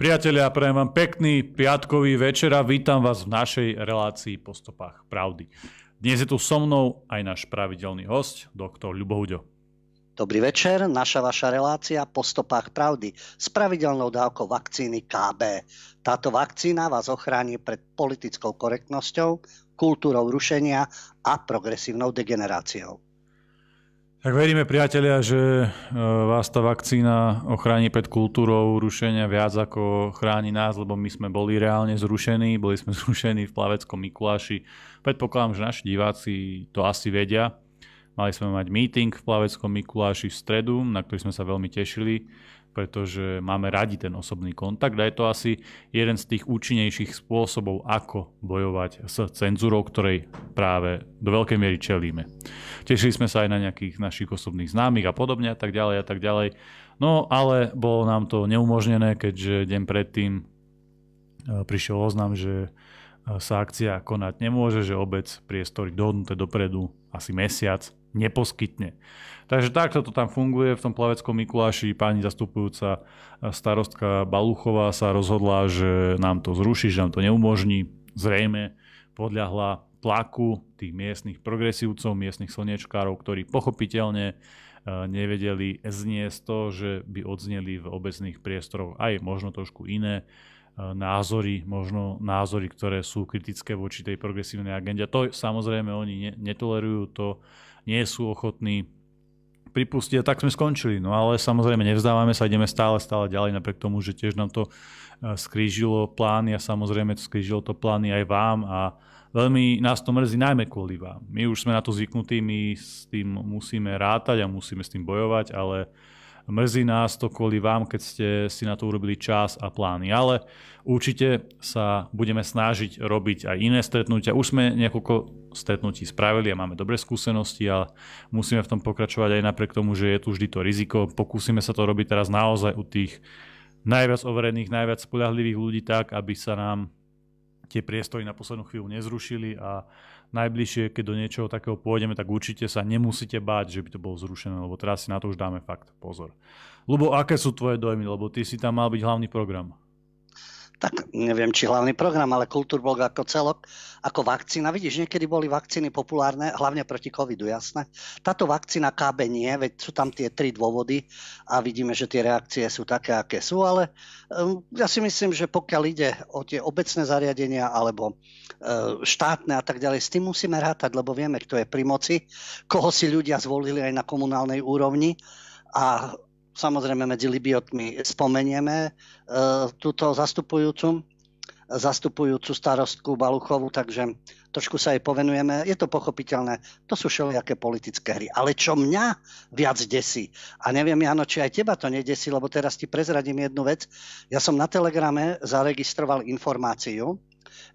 Priatelia, prajem vám pekný piatkový večer a vítam vás v našej relácii po stopách pravdy. Dnes je tu so mnou aj náš pravidelný host, doktor Ľubohuďo. Dobrý večer, naša vaša relácia po stopách pravdy s pravidelnou dávkou vakcíny KB. Táto vakcína vás ochráni pred politickou korektnosťou, kultúrou rušenia a progresívnou degeneráciou. Tak veríme, priatelia, že e, vás tá vakcína ochráni pred kultúrou rušenia viac ako chráni nás, lebo my sme boli reálne zrušení, boli sme zrušení v Plaveckom Mikuláši. Predpokladám, že naši diváci to asi vedia. Mali sme mať meeting v Plaveckom Mikuláši v stredu, na ktorý sme sa veľmi tešili pretože máme radi ten osobný kontakt a je to asi jeden z tých účinnejších spôsobov, ako bojovať s cenzúrou, ktorej práve do veľkej miery čelíme. Tešili sme sa aj na nejakých našich osobných známych a podobne a tak ďalej a tak ďalej. No ale bolo nám to neumožnené, keďže deň predtým e, prišiel oznam, že e, sa akcia konať nemôže, že obec priestory dohodnuté dopredu asi mesiac neposkytne. Takže takto to tam funguje v tom plaveckom Mikuláši. Pani zastupujúca starostka Baluchová sa rozhodla, že nám to zruší, že nám to neumožní. Zrejme podľahla tlaku tých miestnych progresívcov, miestnych slnečkárov, ktorí pochopiteľne e, nevedeli zniesť to, že by odzneli v obecných priestoroch aj možno trošku iné e, názory, možno názory, ktoré sú kritické voči tej progresívnej agende. To samozrejme oni netolerujú, to nie sú ochotní pripustiť a tak sme skončili. No ale samozrejme nevzdávame sa, ideme stále, stále ďalej, napriek tomu, že tiež nám to e, skrížilo plány a samozrejme to skrížilo to plány aj vám a veľmi nás to mrzí najmä kvôli vám. My už sme na to zvyknutí, my s tým musíme rátať a musíme s tým bojovať, ale Mrzí nás to kvôli vám, keď ste si na to urobili čas a plány. Ale určite sa budeme snažiť robiť aj iné stretnutia. Už sme niekoľko stretnutí spravili a máme dobré skúsenosti, ale musíme v tom pokračovať aj napriek tomu, že je tu vždy to riziko. Pokúsime sa to robiť teraz naozaj u tých najviac overených, najviac spoľahlivých ľudí tak, aby sa nám tie priestory na poslednú chvíľu nezrušili a najbližšie, keď do niečoho takého pôjdeme, tak určite sa nemusíte báť, že by to bolo zrušené, lebo teraz si na to už dáme fakt pozor. Lubo, aké sú tvoje dojmy, lebo ty si tam mal byť hlavný program tak neviem, či hlavný program, ale kultúrblok ako celok, ako vakcína. Vidíš, niekedy boli vakcíny populárne, hlavne proti covidu, jasné. Táto vakcína KB nie, veď sú tam tie tri dôvody a vidíme, že tie reakcie sú také, aké sú, ale um, ja si myslím, že pokiaľ ide o tie obecné zariadenia alebo uh, štátne a tak ďalej, s tým musíme rátať, lebo vieme, kto je pri moci, koho si ľudia zvolili aj na komunálnej úrovni a samozrejme medzi Libiotmi spomenieme e, túto zastupujúcu, zastupujúcu starostku Baluchovu, takže trošku sa jej povenujeme. Je to pochopiteľné, to sú všelijaké politické hry. Ale čo mňa viac desí, a neviem, Jano, či aj teba to nedesí, lebo teraz ti prezradím jednu vec. Ja som na Telegrame zaregistroval informáciu,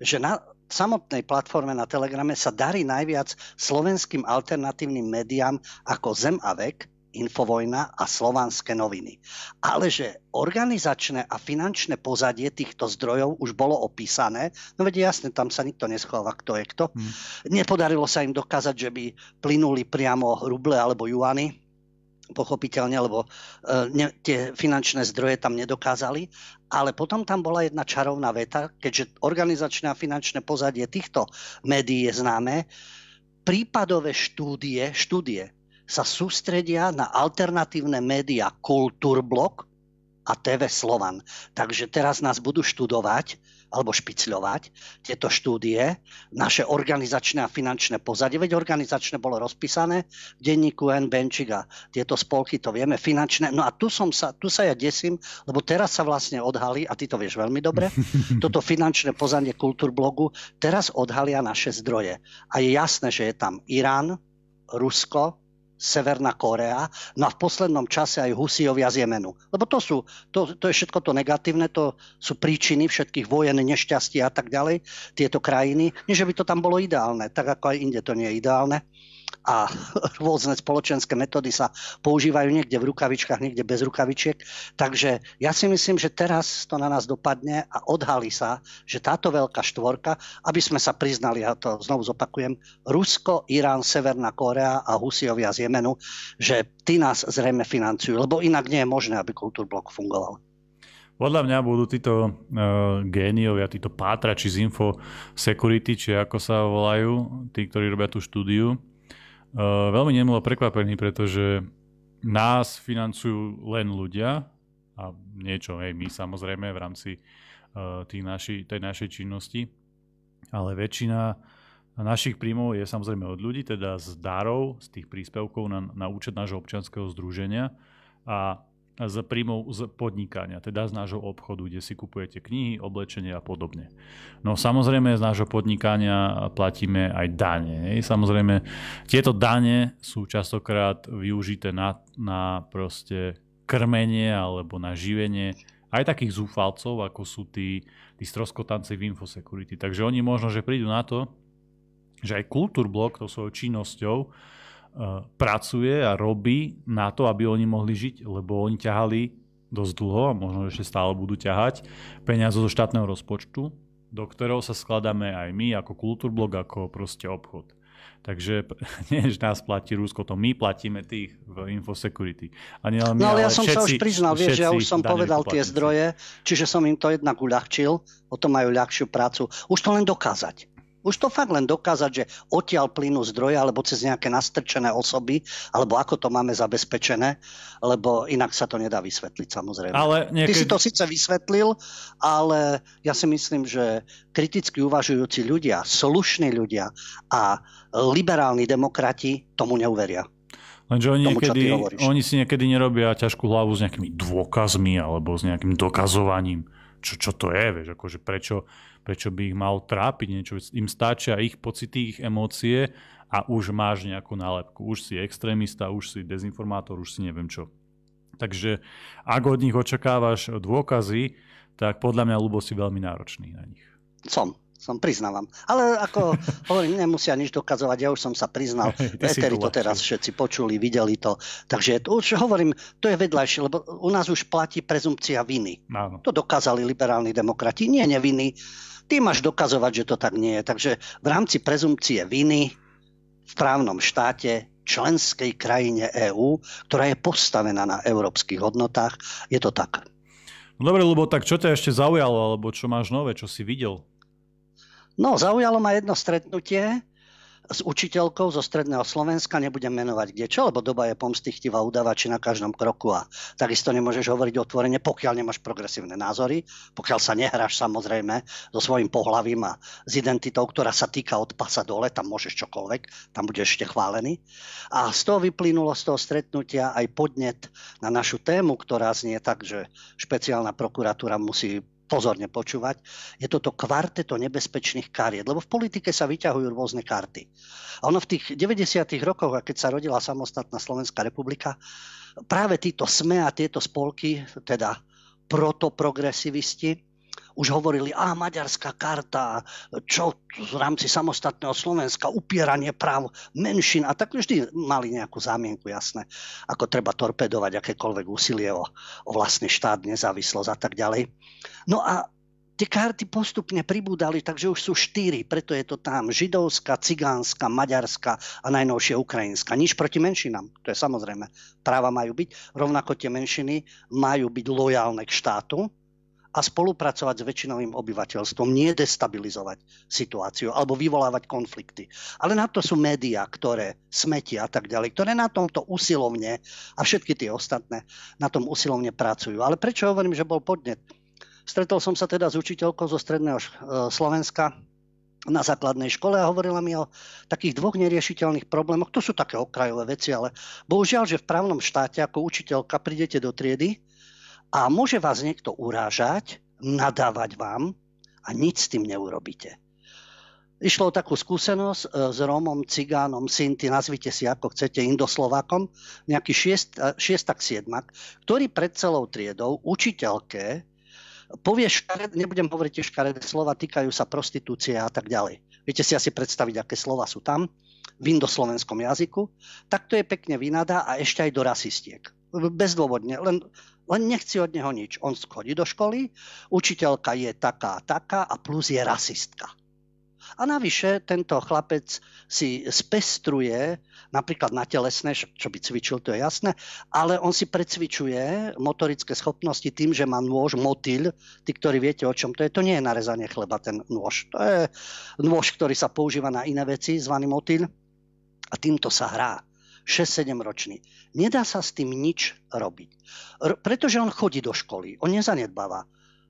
že na samotnej platforme na Telegrame sa darí najviac slovenským alternatívnym médiám ako Zem a vek, Infovojna a Slovanské noviny. Ale že organizačné a finančné pozadie týchto zdrojov už bolo opísané, no veď jasne, tam sa nikto neschováva, kto je kto. Hmm. Nepodarilo sa im dokázať, že by plynuli priamo ruble alebo juany, pochopiteľne, lebo e, ne, tie finančné zdroje tam nedokázali. Ale potom tam bola jedna čarovná veta, keďže organizačné a finančné pozadie týchto médií je známe, prípadové štúdie, štúdie sa sústredia na alternatívne médiá Kultúrblok a TV Slovan. Takže teraz nás budú študovať alebo špicľovať tieto štúdie, naše organizačné a finančné pozadie. Veď organizačné bolo rozpísané v denníku N. Benčiga. Tieto spolky to vieme, finančné. No a tu, som sa, tu sa ja desím, lebo teraz sa vlastne odhalí, a ty to vieš veľmi dobre, toto finančné pozadie kultúrblogu, teraz odhalia naše zdroje. A je jasné, že je tam Irán, Rusko, Severná Korea, no a v poslednom čase aj Husiovia z Jemenu. Lebo to, sú, to, to je všetko to negatívne, to sú príčiny všetkých vojen, nešťastí a tak ďalej, tieto krajiny. Nie, že by to tam bolo ideálne, tak ako aj inde to nie je ideálne a rôzne spoločenské metódy sa používajú niekde v rukavičkách, niekde bez rukavičiek. Takže ja si myslím, že teraz to na nás dopadne a odhalí sa, že táto veľká štvorka, aby sme sa priznali, ja to znovu zopakujem, Rusko, Irán, Severná Korea a Husiovia z Jemenu, že tí nás zrejme financujú, lebo inak nie je možné, aby kultúrblok fungoval. Podľa mňa budú títo uh, géniovia, títo pátrači z Info Security, či ako sa volajú, tí, ktorí robia tú štúdiu, veľmi nemilo prekvapení, pretože nás financujú len ľudia a niečo, hej, my samozrejme v rámci uh, tých naši, tej našej činnosti, ale väčšina našich príjmov je samozrejme od ľudí, teda z darov, z tých príspevkov na, na účet nášho občianského združenia. A z príjmov z podnikania, teda z nášho obchodu, kde si kupujete knihy, oblečenie a podobne. No samozrejme z nášho podnikania platíme aj dane. Hej. Samozrejme tieto dane sú častokrát využité na, na proste krmenie alebo na živenie aj takých zúfalcov, ako sú tí, tí stroskotanci v Infosecurity. Takže oni možno, že prídu na to, že aj Kultúrblok to svojou činnosťou pracuje a robí na to, aby oni mohli žiť, lebo oni ťahali dosť dlho a možno ešte stále budú ťahať peniaze zo štátneho rozpočtu, do ktorého sa skladáme aj my ako Kultúrblok, ako proste obchod. Takže nie, že nás platí Rusko, to my platíme tých v Infosecurity. A nie my, no ale ja som všetci, sa už priznal, vieš, ja už som povedal tie zdroje, čiže som im to jednak uľahčil, o to majú ľahšiu prácu. Už to len dokázať. Už to fakt len dokázať, že odtiaľ plynú zdroje alebo cez nejaké nastrčené osoby, alebo ako to máme zabezpečené, lebo inak sa to nedá vysvetliť samozrejme. Ale niekedy... Ty si to síce vysvetlil, ale ja si myslím, že kriticky uvažujúci ľudia, slušní ľudia a liberálni demokrati tomu neuveria. Lenže oni, tomu, niekedy, oni si niekedy nerobia ťažkú hlavu s nejakými dôkazmi alebo s nejakým dokazovaním. Čo, čo to je, vieš, akože prečo, prečo by ich mal trápiť niečo. Im stačia ich pocity, ich emócie a už máš nejakú nálepku. Už si extrémista, už si dezinformátor, už si neviem čo. Takže ak od nich očakávaš dôkazy, tak podľa mňa Lubo si veľmi náročný na nich. Som, som priznávam. Ale ako hovorím, nemusia nič dokazovať, ja už som sa priznal. Eteri to teraz všetci počuli, videli to. Takže už hovorím, to je vedľajšie, lebo u nás už platí prezumpcia viny. Áno. To dokázali liberálni demokrati, nie neviny ty máš dokazovať, že to tak nie je. Takže v rámci prezumpcie viny v právnom štáte členskej krajine EÚ, ktorá je postavená na európskych hodnotách, je to tak. No dobre, lebo tak čo ťa ešte zaujalo, alebo čo máš nové, čo si videl? No, zaujalo ma jedno stretnutie, s učiteľkou zo stredného Slovenska, nebudem menovať kde čo, lebo doba je pomstichtivá udavači na každom kroku a takisto nemôžeš hovoriť otvorene, pokiaľ nemáš progresívne názory, pokiaľ sa nehráš samozrejme so svojím pohlavím a s identitou, ktorá sa týka od pasa dole, tam môžeš čokoľvek, tam budeš ešte chválený. A z toho vyplynulo z toho stretnutia aj podnet na našu tému, ktorá znie tak, že špeciálna prokuratúra musí pozorne počúvať, je toto kvarteto nebezpečných kariet, lebo v politike sa vyťahujú rôzne karty. A ono v tých 90. rokoch, keď sa rodila samostatná Slovenská republika, práve títo SME a tieto spolky, teda protoprogresivisti, už hovorili, a maďarská karta, čo v rámci samostatného Slovenska, upieranie práv menšin a tak vždy mali nejakú zámienku, jasné, ako treba torpedovať akékoľvek úsilie o, o vlastný štát, nezávislosť a tak ďalej. No a tie karty postupne pribúdali, takže už sú štyri, preto je to tam židovská, cigánska, maďarská a najnovšie ukrajinská. Nič proti menšinám, to je samozrejme. Práva majú byť, rovnako tie menšiny majú byť lojálne k štátu, a spolupracovať s väčšinovým obyvateľstvom, nie destabilizovať situáciu alebo vyvolávať konflikty. Ale na to sú médiá, ktoré smetia a tak ďalej, ktoré na tomto usilovne a všetky tie ostatné na tom usilovne pracujú. Ale prečo hovorím, že bol podnet? Stretol som sa teda s učiteľkou zo stredného e, Slovenska, na základnej škole a hovorila mi o takých dvoch neriešiteľných problémoch. To sú také okrajové veci, ale bohužiaľ, že v právnom štáte ako učiteľka prídete do triedy a môže vás niekto urážať, nadávať vám a nič s tým neurobíte. Išlo o takú skúsenosť e, s Rómom, Cigánom, Sinti, nazvite si ako chcete, Indoslovákom, nejaký šiest, e, šiestak, siedmak, ktorý pred celou triedou učiteľke povie škared, nebudem hovoriť tie škaredé slova, týkajú sa prostitúcie a tak ďalej. Viete si asi predstaviť, aké slova sú tam v indoslovenskom jazyku. Tak to je pekne vynadá a ešte aj do rasistiek. Bezdôvodne, len len nechci od neho nič. On chodí do školy, učiteľka je taká, taká a plus je rasistka. A navyše tento chlapec si spestruje napríklad na telesné, čo by cvičil, to je jasné, ale on si precvičuje motorické schopnosti tým, že má nôž, motýl, tí, ktorí viete, o čom to je, to nie je narezanie chleba, ten nôž. To je nôž, ktorý sa používa na iné veci, zvaný motýl a týmto sa hrá. 6-7 ročný. Nedá sa s tým nič robiť. R- pretože on chodí do školy, on nezanedbáva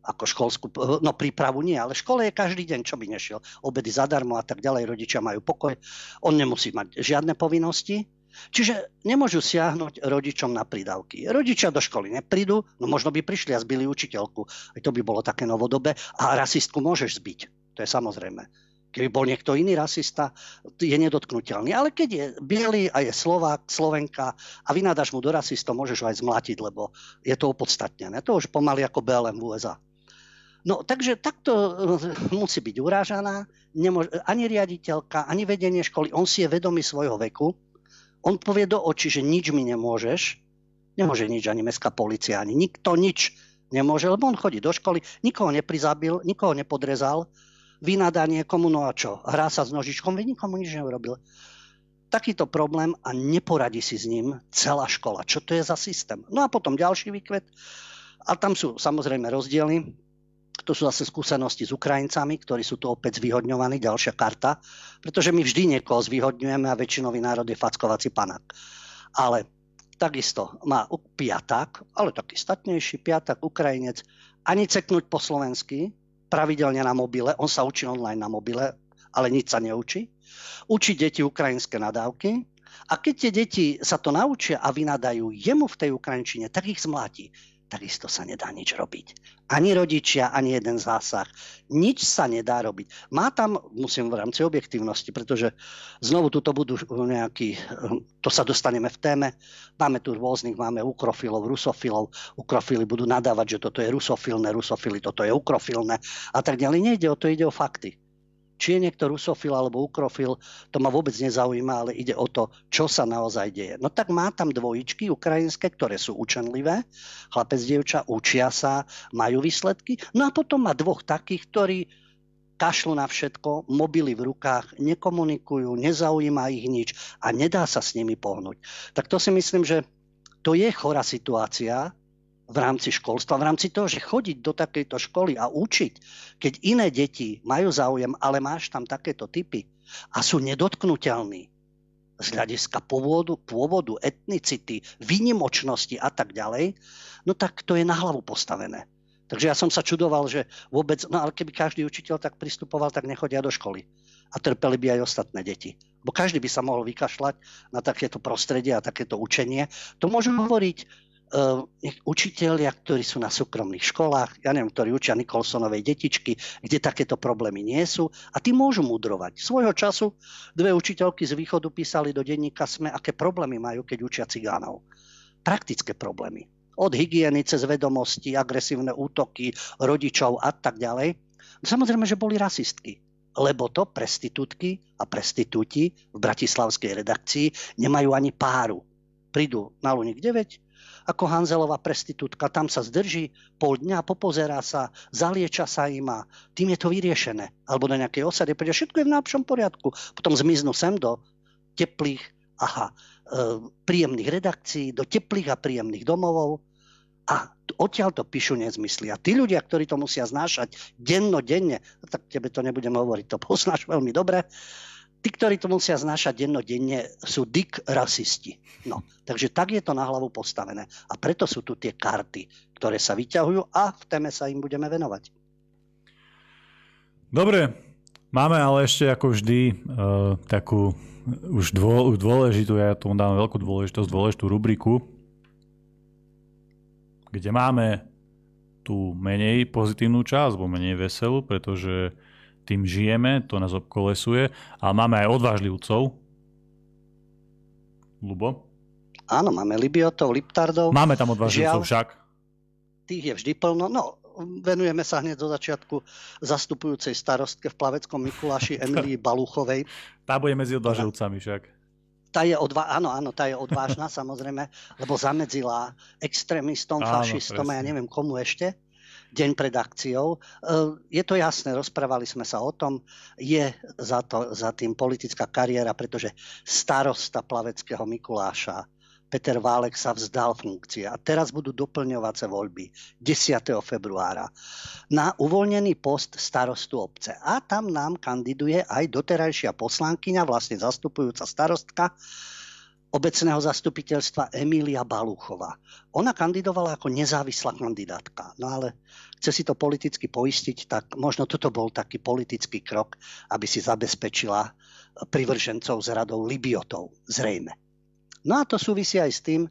ako školskú, no prípravu nie, ale škole je každý deň, čo by nešiel. Obedy zadarmo a tak ďalej, rodičia majú pokoj. On nemusí mať žiadne povinnosti, Čiže nemôžu siahnuť rodičom na prídavky. Rodičia do školy neprídu, no možno by prišli a zbili učiteľku. Aj to by bolo také novodobé. A rasistku môžeš zbiť. To je samozrejme. Keby bol niekto iný rasista, je nedotknutelný. Ale keď je biely a je Slovák, Slovenka a vynádaš mu do rasistov, môžeš ho aj zmlatiť, lebo je to opodstatnené. To už pomaly ako BLM v USA. No takže takto eh, musí byť urážaná. Nemôže, ani riaditeľka, ani vedenie školy. On si je vedomý svojho veku. On povie do očí, že nič mi nemôžeš. Nemôže nič ani mestská policia, ani nikto nič nemôže, lebo on chodí do školy, nikoho neprizabil, nikoho nepodrezal vynadanie komu, no a čo? Hrá sa s nožičkom, nikomu nič neurobil. Takýto problém a neporadí si s ním celá škola. Čo to je za systém? No a potom ďalší výkvet. A tam sú samozrejme rozdiely. To sú zase skúsenosti s Ukrajincami, ktorí sú tu opäť zvýhodňovaní, ďalšia karta, pretože my vždy niekoho zvýhodňujeme a väčšinový národ je fackovací panák. Ale takisto má piatak, ale taký statnejší piatak, Ukrajinec, ani ceknúť po slovensky, pravidelne na mobile, on sa učí online na mobile, ale nič sa neučí. Učí deti ukrajinské nadávky a keď tie deti sa to naučia a vynadajú jemu v tej ukrajinčine, tak ich zmláti takisto sa nedá nič robiť. Ani rodičia, ani jeden zásah. Nič sa nedá robiť. Má tam, musím v rámci objektívnosti, pretože znovu tuto budú nejaký, to sa dostaneme v téme, máme tu rôznych, máme ukrofilov, rusofilov, ukrofily budú nadávať, že toto je rusofilné, rusofily, toto je ukrofilné a tak ďalej. Nejde o to, ide o fakty. Či je niekto rusofil alebo ukrofil, to ma vôbec nezaujíma, ale ide o to, čo sa naozaj deje. No tak má tam dvojičky ukrajinské, ktoré sú učenlivé, chlapec, dievča, učia sa, majú výsledky. No a potom má dvoch takých, ktorí kašľú na všetko, mobily v rukách, nekomunikujú, nezaujíma ich nič a nedá sa s nimi pohnúť. Tak to si myslím, že to je chorá situácia, v rámci školstva, v rámci toho, že chodiť do takejto školy a učiť, keď iné deti majú záujem, ale máš tam takéto typy a sú nedotknutelní z hľadiska pôvodu, pôvodu, etnicity, výnimočnosti a tak ďalej, no tak to je na hlavu postavené. Takže ja som sa čudoval, že vôbec, no ale keby každý učiteľ tak pristupoval, tak nechodia do školy. A trpeli by aj ostatné deti. Bo každý by sa mohol vykašľať na takéto prostredie a takéto učenie. To môžem hovoriť učiteľia, ktorí sú na súkromných školách, ja neviem, ktorí učia Nikolsonovej detičky, kde takéto problémy nie sú a tí môžu mudrovať. Svojho času dve učiteľky z východu písali do denníka SME, aké problémy majú, keď učia cigánov. Praktické problémy. Od hygieny cez vedomosti, agresívne útoky rodičov a tak ďalej. Samozrejme, že boli rasistky lebo to prestitútky a prestitúti v bratislavskej redakcii nemajú ani páru. Prídu na Luník 9, ako Hanzelová prestitútka. Tam sa zdrží pol dňa, popozerá sa, zalieča sa im a tým je to vyriešené. Alebo na nejakej osade, pretože všetko je v najlepšom poriadku. Potom zmiznú sem do teplých, aha, e, príjemných redakcií, do teplých a príjemných domovov a odtiaľ to píšu nezmysly. A tí ľudia, ktorí to musia znášať denno-denne, tak tebe to nebudem hovoriť, to poznáš veľmi dobre, tí, ktorí to musia znášať dennodenne, sú dik rasisti. No, takže tak je to na hlavu postavené. A preto sú tu tie karty, ktoré sa vyťahujú a v téme sa im budeme venovať. Dobre, máme ale ešte ako vždy uh, takú už dô, dôležitú, ja tomu dám veľkú dôležitosť, dôležitú rubriku, kde máme tú menej pozitívnu časť, alebo menej veselú, pretože tým žijeme, to nás obkolesuje, ale máme aj odvážlivcov. Lubo? Áno, máme Libiotov, Liptardov. Máme tam odvážlivcov Žiaľ, však. Tých je vždy plno. No, venujeme sa hneď do začiatku zastupujúcej starostke v Plaveckom Mikuláši Emilii Baluchovej. Tá bude medzi odvážlivcami však. Tá je odvá- áno, áno, tá je odvážna samozrejme, lebo zamedzila extrémistom, áno, fašistom a ja neviem komu ešte deň pred akciou. E, je to jasné, rozprávali sme sa o tom, je za, to, za tým politická kariéra, pretože starosta plaveckého Mikuláša Peter Válek sa vzdal funkcie a teraz budú doplňovace voľby 10. februára na uvoľnený post starostu obce. A tam nám kandiduje aj doterajšia poslankyňa, vlastne zastupujúca starostka obecného zastupiteľstva Emília Balúchová. Ona kandidovala ako nezávislá kandidátka, no ale chce si to politicky poistiť, tak možno toto bol taký politický krok, aby si zabezpečila privržencov z radou Libiotov, zrejme. No a to súvisí aj s tým,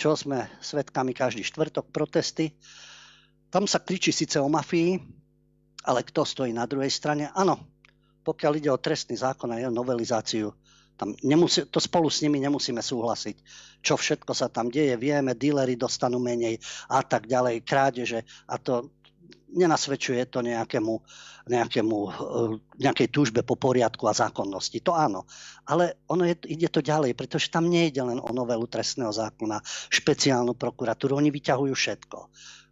čo sme svetkami každý štvrtok, protesty. Tam sa kričí síce o mafii, ale kto stojí na druhej strane? Áno, pokiaľ ide o trestný zákon a jeho novelizáciu, tam nemusí, to spolu s nimi nemusíme súhlasiť. Čo všetko sa tam deje, vieme, dílery dostanú menej a tak ďalej, krádeže a to nenasvedčuje to nejakému, nejakému, eh, nejakej túžbe po poriadku a zákonnosti. To áno. Ale ono je, ide to ďalej, pretože tam nejde len o novelu trestného zákona, špeciálnu prokuratúru. Oni vyťahujú všetko.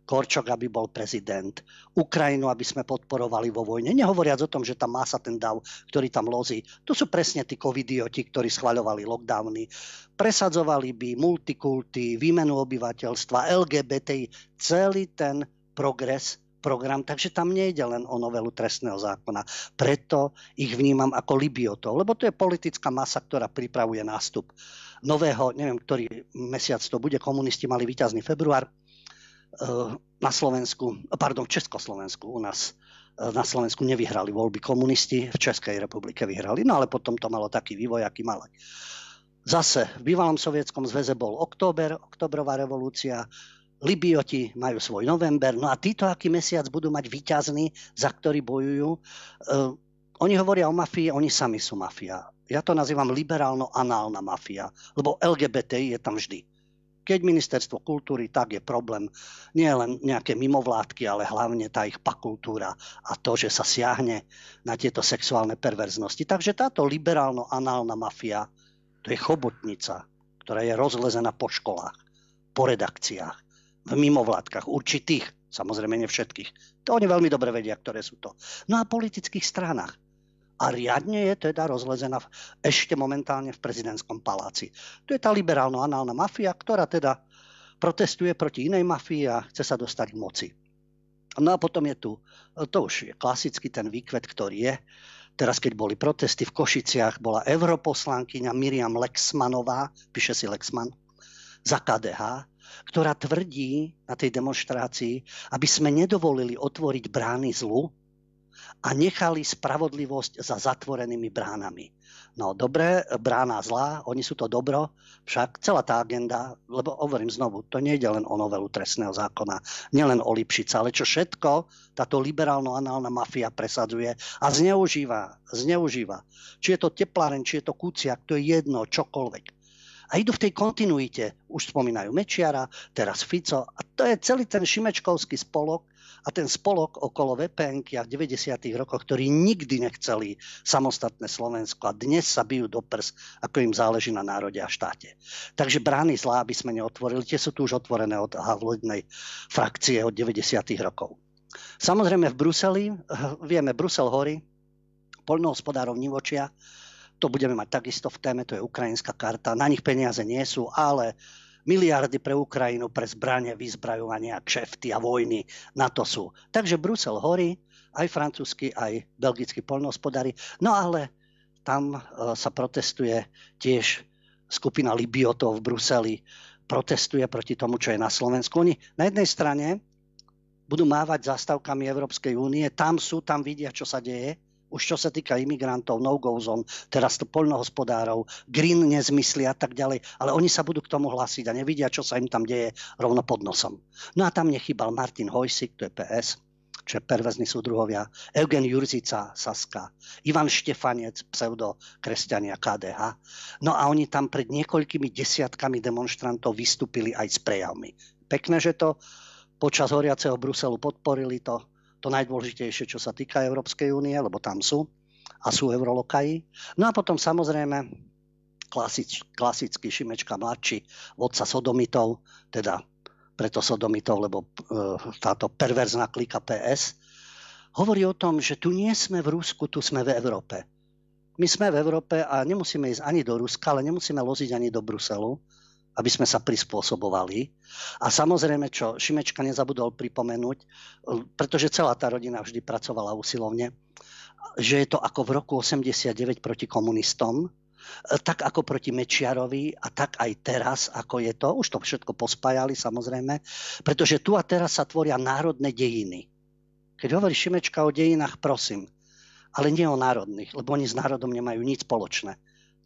Korčok, aby bol prezident, Ukrajinu, aby sme podporovali vo vojne. Nehovoriac o tom, že tam má sa ten dav, ktorý tam lozí. To sú presne tí covidioti, ktorí schvaľovali lockdowny. Presadzovali by multikulty, výmenu obyvateľstva, LGBT, celý ten progres program, takže tam nejde len o novelu trestného zákona. Preto ich vnímam ako libiotov, lebo to je politická masa, ktorá pripravuje nástup nového, neviem, ktorý mesiac to bude, komunisti mali víťazný február, na Slovensku, pardon, v Československu u nás eh, na Slovensku nevyhrali voľby komunisti, v Českej republike vyhrali, no ale potom to malo taký vývoj, aký mali. Zase v bývalom sovietskom zväze bol október, oktobrová revolúcia, Libioti majú svoj november, no a títo aký mesiac budú mať výťazný, za ktorý bojujú. Uh, oni hovoria o mafii, oni sami sú mafia. Ja to nazývam liberálno-análna mafia, lebo LGBTI je tam vždy. Keď ministerstvo kultúry, tak je problém nie len nejaké mimovládky, ale hlavne tá ich pakultúra a to, že sa siahne na tieto sexuálne perverznosti. Takže táto liberálno-análna mafia, to je chobotnica, ktorá je rozlezená po školách, po redakciách, v mimovládkach určitých, samozrejme ne všetkých. To oni veľmi dobre vedia, ktoré sú to. No a politických stranách a riadne je teda rozlezená v, ešte momentálne v prezidentskom paláci. To je tá liberálno-análna mafia, ktorá teda protestuje proti inej mafii a chce sa dostať k moci. No a potom je tu, to už je klasicky ten výkvet, ktorý je. Teraz, keď boli protesty v Košiciach, bola europoslankyňa Miriam Lexmanová, píše si Lexman, za KDH, ktorá tvrdí na tej demonstrácii, aby sme nedovolili otvoriť brány zlu, a nechali spravodlivosť za zatvorenými bránami. No dobre, brána zlá, oni sú to dobro, však celá tá agenda, lebo hovorím znovu, to nie je len o novelu trestného zákona, nielen o Lipšica, ale čo všetko táto liberálno-análna mafia presadzuje a zneužíva, zneužíva. Či je to tepláren, či je to kuciak, to je jedno, čokoľvek. A idú v tej kontinuite. Už spomínajú Mečiara, teraz Fico. A to je celý ten šimečkovský spolok, a ten spolok okolo vpn a v 90. rokoch, ktorí nikdy nechceli samostatné Slovensko a dnes sa bijú do prs, ako im záleží na národe a štáte. Takže brány zlá by sme neotvorili, tie sú tu už otvorené od Havlodnej frakcie od 90. rokov. Samozrejme v Bruseli, vieme, Brusel hory, poľnohospodárov Nivočia, to budeme mať takisto v téme, to je ukrajinská karta. Na nich peniaze nie sú, ale miliardy pre Ukrajinu, pre zbranie, vyzbrajovania, kšefty a vojny. Na to sú. Takže Brusel horí, aj francúzsky, aj belgickí poľnohospodári. No ale tam e, sa protestuje tiež skupina Libiotov v Bruseli, protestuje proti tomu, čo je na Slovensku. Oni na jednej strane budú mávať zástavkami Európskej únie, tam sú, tam vidia, čo sa deje, už čo sa týka imigrantov, no-go zone, teraz to poľnohospodárov, green nezmysly a tak ďalej, ale oni sa budú k tomu hlásiť a nevidia, čo sa im tam deje rovno pod nosom. No a tam nechybal Martin Hojsik, to je PS, čo je perverzní súdruhovia, Eugen Jurzica, Saska, Ivan Štefanec, pseudo kresťania KDH. No a oni tam pred niekoľkými desiatkami demonstrantov vystúpili aj s prejavmi. Pekné, že to počas horiaceho Bruselu podporili to, to najdôležitejšie, čo sa týka Európskej únie, lebo tam sú a sú eurolokaji. No a potom samozrejme klasič, klasický Šimečka mladší, vodca sodomitov, teda preto sodomitov, lebo e, táto perverzná klika PS, hovorí o tom, že tu nie sme v Rusku, tu sme v Európe. My sme v Európe a nemusíme ísť ani do Ruska, ale nemusíme loziť ani do Bruselu, aby sme sa prispôsobovali. A samozrejme, čo Šimečka nezabudol pripomenúť, pretože celá tá rodina vždy pracovala usilovne, že je to ako v roku 89 proti komunistom, tak ako proti Mečiarovi a tak aj teraz, ako je to. Už to všetko pospájali samozrejme, pretože tu a teraz sa tvoria národné dejiny. Keď hovorí Šimečka o dejinách, prosím, ale nie o národných, lebo oni s národom nemajú nič spoločné.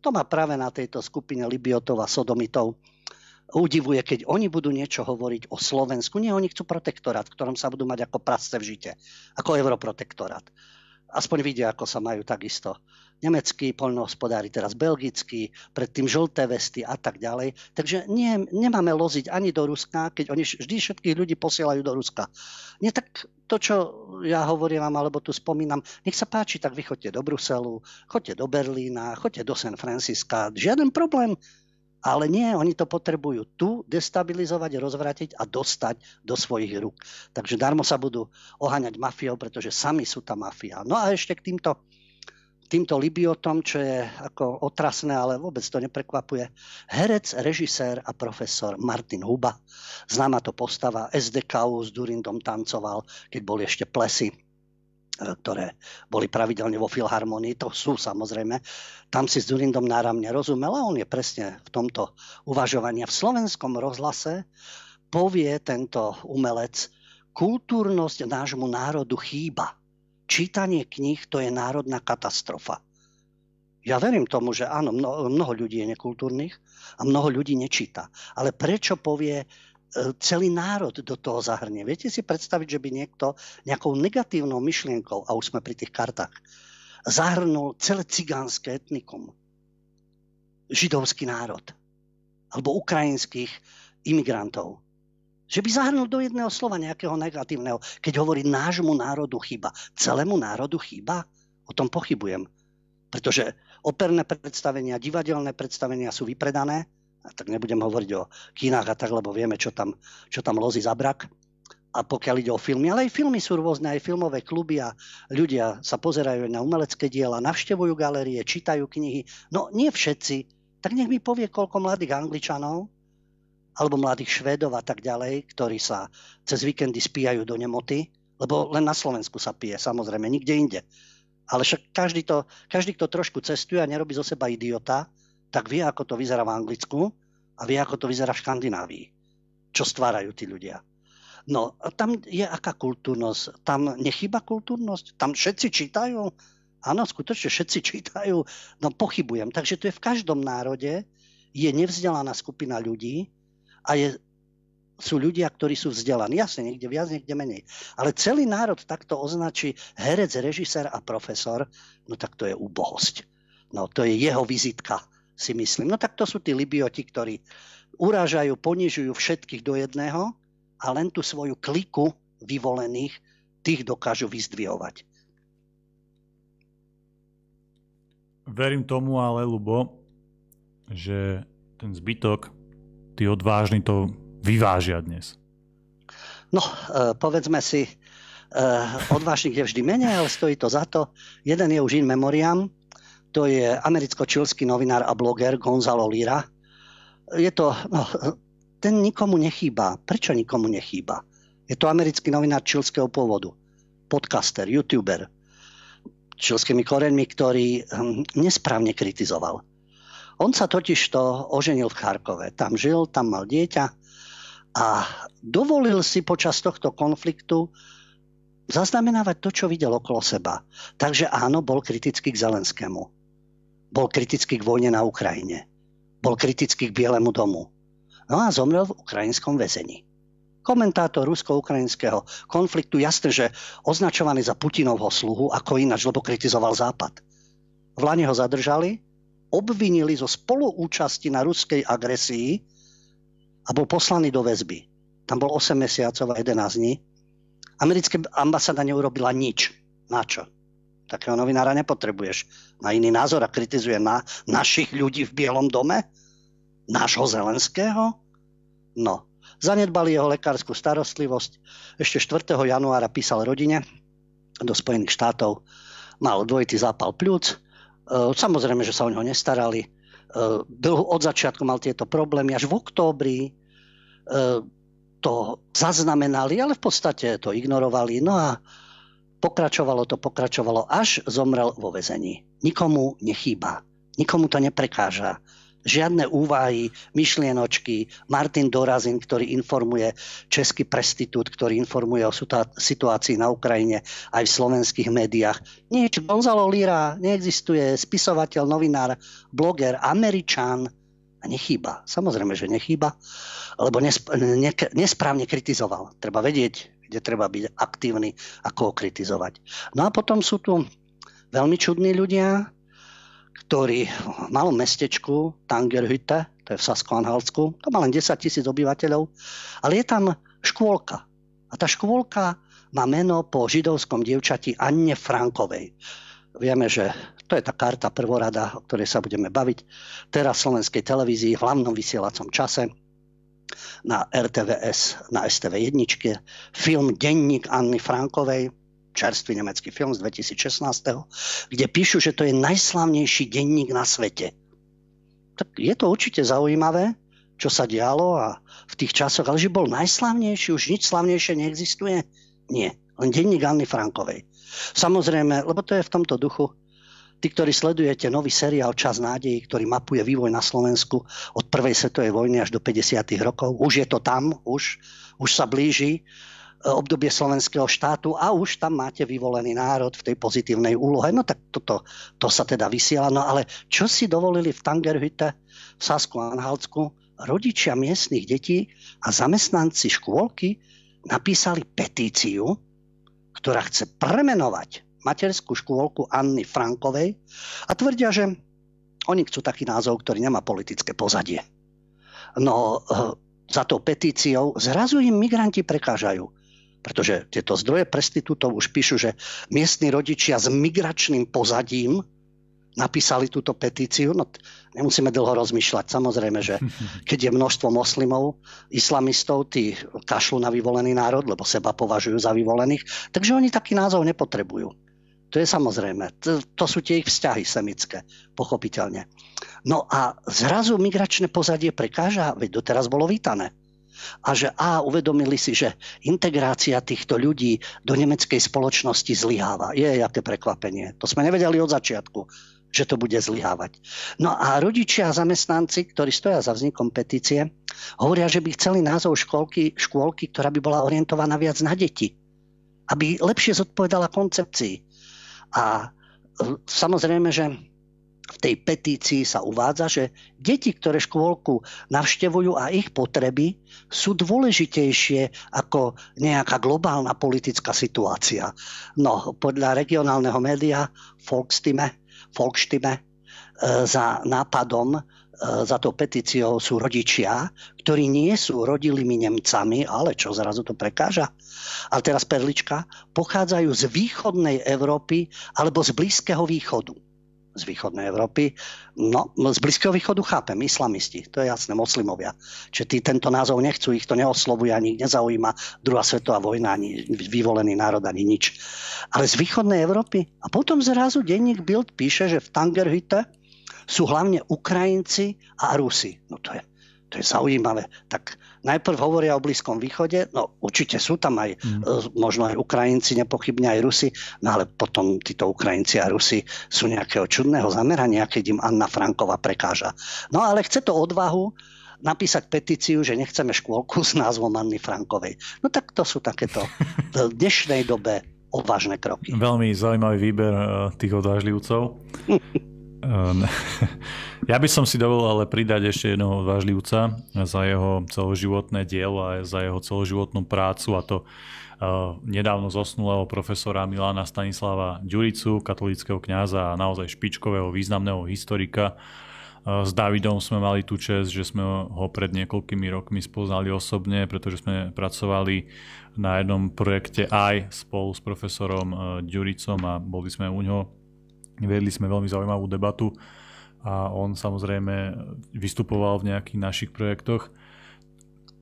To má práve na tejto skupine Libiotov a Sodomitov udivuje, keď oni budú niečo hovoriť o Slovensku. Nie, oni chcú protektorát, v ktorom sa budú mať ako prasce v žite. Ako europrotektorát. Aspoň vidia, ako sa majú takisto nemeckí poľnohospodári, teraz belgickí, predtým žlté vesty a tak ďalej. Takže nie, nemáme loziť ani do Ruska, keď oni vždy všetkých ľudí posielajú do Ruska. Nie tak to, čo ja hovorím vám, alebo tu spomínam, nech sa páči, tak vy chodte do Bruselu, chodte do Berlína, chodte do San Francisca, žiaden problém. Ale nie, oni to potrebujú tu destabilizovať, rozvratiť a dostať do svojich rúk. Takže darmo sa budú oháňať mafiou, pretože sami sú tá mafia. No a ešte k týmto týmto Libiotom, čo je ako otrasné, ale vôbec to neprekvapuje. Herec, režisér a profesor Martin Huba. Známa to postava SDKU s Durindom tancoval, keď boli ešte plesy e, ktoré boli pravidelne vo Filharmonii, to sú samozrejme. Tam si s Durindom náramne rozumel a on je presne v tomto uvažovaní. V slovenskom rozhlase povie tento umelec, kultúrnosť nášmu národu chýba čítanie kníh to je národná katastrofa. Ja verím tomu, že áno, mnoho, ľudí je nekultúrnych a mnoho ľudí nečíta. Ale prečo povie e, celý národ do toho zahrnie? Viete si predstaviť, že by niekto nejakou negatívnou myšlienkou, a už sme pri tých kartách, zahrnul celé cigánske etnikum, židovský národ alebo ukrajinských imigrantov že by zahrnul do jedného slova nejakého negatívneho, keď hovorí nášmu národu chyba. Celému národu chyba? O tom pochybujem. Pretože operné predstavenia, divadelné predstavenia sú vypredané, a tak nebudem hovoriť o kínach a tak, lebo vieme, čo tam, čo tam lozi za brak. A pokiaľ ide o filmy, ale aj filmy sú rôzne, aj filmové kluby a ľudia sa pozerajú na umelecké diela, navštevujú galérie, čítajú knihy. No nie všetci. Tak nech mi povie, koľko mladých Angličanov alebo mladých Švédov a tak ďalej, ktorí sa cez víkendy spíjajú do nemoty, lebo len na Slovensku sa pije, samozrejme, nikde inde. Ale však každý, to, každý, kto trošku cestuje a nerobí zo seba idiota, tak vie, ako to vyzerá v Anglicku a vie, ako to vyzerá v Škandinávii. Čo stvárajú tí ľudia. No, a tam je aká kultúrnosť? Tam nechýba kultúrnosť? Tam všetci čítajú? Áno, skutočne všetci čítajú. No pochybujem. Takže tu je v každom národe je nevzdelaná skupina ľudí, a je, sú ľudia, ktorí sú vzdelaní. Jasne, niekde viac, niekde menej. Ale celý národ takto označí herec, režisér a profesor, no tak to je úbohosť. No to je jeho vizitka, si myslím. No tak to sú tí libioti, ktorí urážajú, ponižujú všetkých do jedného a len tú svoju kliku vyvolených, tých dokážu vyzdvihovať. Verím tomu ale, Lubo, že ten zbytok tí odvážni to vyvážia dnes? No, e, povedzme si, e, odvážnych je vždy menej, ale stojí to za to. Jeden je už in memoriam, to je americko-čilský novinár a bloger Gonzalo Lira. Je to, no, ten nikomu nechýba. Prečo nikomu nechýba? Je to americký novinár čilského pôvodu, podcaster, youtuber, čilskými koreňmi, ktorý hm, nesprávne kritizoval on sa totiž to oženil v Charkove. Tam žil, tam mal dieťa a dovolil si počas tohto konfliktu zaznamenávať to, čo videl okolo seba. Takže áno, bol kritický k Zelenskému. Bol kritický k vojne na Ukrajine. Bol kritický k Bielemu domu. No a zomrel v ukrajinskom väzení. Komentátor rusko-ukrajinského konfliktu, jasne, že označovaný za Putinovho sluhu, ako ináč, lebo kritizoval Západ. V Lani ho zadržali, obvinili zo spoluúčasti na ruskej agresii a bol poslaný do väzby. Tam bol 8 mesiacov a 11 dní. Americká ambasáda neurobila nič. Na čo? Takého novinára nepotrebuješ. Na iný názor a kritizuje na našich ľudí v Bielom dome? Nášho Zelenského? No. Zanedbali jeho lekárskú starostlivosť. Ešte 4. januára písal rodine do Spojených štátov. Mal dvojitý zápal pľúc. E, samozrejme, že sa o neho nestarali. E, od začiatku mal tieto problémy. Až v októbri e, to zaznamenali, ale v podstate to ignorovali. No a pokračovalo to, pokračovalo, až zomrel vo vezení. Nikomu nechýba. Nikomu to neprekáža žiadne úvahy, myšlienočky. Martin Dorazin, ktorý informuje Český prestitút, ktorý informuje o situácii na Ukrajine aj v slovenských médiách. Nič, Gonzalo Lira neexistuje, spisovateľ, novinár, bloger, američan. A nechýba. Samozrejme, že nechýba, lebo nesp- ne- nesprávne kritizoval. Treba vedieť, kde treba byť aktívny, ako ho kritizovať. No a potom sú tu veľmi čudní ľudia, ktorý v malom mestečku Tangerhütte, to je v Sasko-Anhaltsku, to má len 10 tisíc obyvateľov, ale je tam škôlka. A tá škôlka má meno po židovskom dievčati Anne Frankovej. Vieme, že to je tá karta prvorada, o ktorej sa budeme baviť teraz v slovenskej televízii v hlavnom vysielacom čase na RTVS, na STV 1, film Denník Anny Frankovej, čerstvý nemecký film z 2016, kde píšu, že to je najslavnejší denník na svete. Tak je to určite zaujímavé, čo sa dialo a v tých časoch, ale že bol najslavnejší, už nič slavnejšie neexistuje? Nie, len denník Anny Frankovej. Samozrejme, lebo to je v tomto duchu, Tí, ktorí sledujete nový seriál Čas nádejí, ktorý mapuje vývoj na Slovensku od prvej svetovej vojny až do 50. rokov, už je to tam, už, už sa blíži obdobie slovenského štátu a už tam máte vyvolený národ v tej pozitívnej úlohe. No tak toto to sa teda vysiela. No ale čo si dovolili v Tangerhütte, v Sasku Anhaltsku, rodičia miestnych detí a zamestnanci škôlky napísali petíciu, ktorá chce premenovať materskú škôlku Anny Frankovej a tvrdia, že oni chcú taký názov, ktorý nemá politické pozadie. No eh, za tou petíciou zrazu im migranti prekážajú pretože tieto zdroje prestitútov už píšu, že miestni rodičia s migračným pozadím napísali túto petíciu. No, nemusíme dlho rozmýšľať. Samozrejme, že keď je množstvo moslimov, islamistov, tí kašľú na vyvolený národ, lebo seba považujú za vyvolených, takže oni taký názov nepotrebujú. To je samozrejme. To, to sú tie ich vzťahy semické, pochopiteľne. No a zrazu migračné pozadie prekáža, veď doteraz bolo vítané a že a uvedomili si, že integrácia týchto ľudí do nemeckej spoločnosti zlyháva. Je aké prekvapenie. To sme nevedeli od začiatku že to bude zlyhávať. No a rodičia a zamestnanci, ktorí stoja za vznikom petície, hovoria, že by chceli názov škôlky, škôlky, ktorá by bola orientovaná viac na deti. Aby lepšie zodpovedala koncepcii. A samozrejme, že v tej petícii sa uvádza, že deti, ktoré škôlku navštevujú a ich potreby sú dôležitejšie ako nejaká globálna politická situácia. No, podľa regionálneho média Volkstime, Volkstime e, za nápadom, e, za tou petíciou sú rodičia, ktorí nie sú rodilými Nemcami, ale čo zrazu to prekáža? Ale teraz perlička, pochádzajú z východnej Európy alebo z Blízkeho východu z východnej Európy. No, z Blízkeho východu chápem, islamisti, to je jasné, moslimovia. Čiže tí tento názov nechcú, ich to neoslovuje, ani ich nezaujíma druhá svetová vojna, ani vyvolený národ, ani nič. Ale z východnej Európy. A potom zrazu denník Bild píše, že v Tangerhütte sú hlavne Ukrajinci a Rusi. No to je, to je zaujímavé. Tak najprv hovoria o Blízkom východe, no určite sú tam aj mm. možno aj Ukrajinci, nepochybne aj Rusi, no ale potom títo Ukrajinci a Rusi sú nejakého čudného zamerania, keď im Anna Franková prekáža. No ale chce to odvahu napísať petíciu, že nechceme škôlku s názvom Anny Frankovej. No tak to sú takéto v dnešnej dobe odvážne kroky. Veľmi zaujímavý výber eh, tých odvážlivcov. Ehm, ja by som si dovolil ale pridať ešte jednoho vážlivca za jeho celoživotné dielo a za jeho celoživotnú prácu a to uh, nedávno zosnulého profesora Milana Stanislava Ďuricu, katolického kňaza a naozaj špičkového významného historika. Uh, s Davidom sme mali tú čest, že sme ho pred niekoľkými rokmi spoznali osobne, pretože sme pracovali na jednom projekte aj spolu s profesorom Ďuricom a boli sme u ňoho Viedli sme veľmi zaujímavú debatu a on samozrejme vystupoval v nejakých našich projektoch.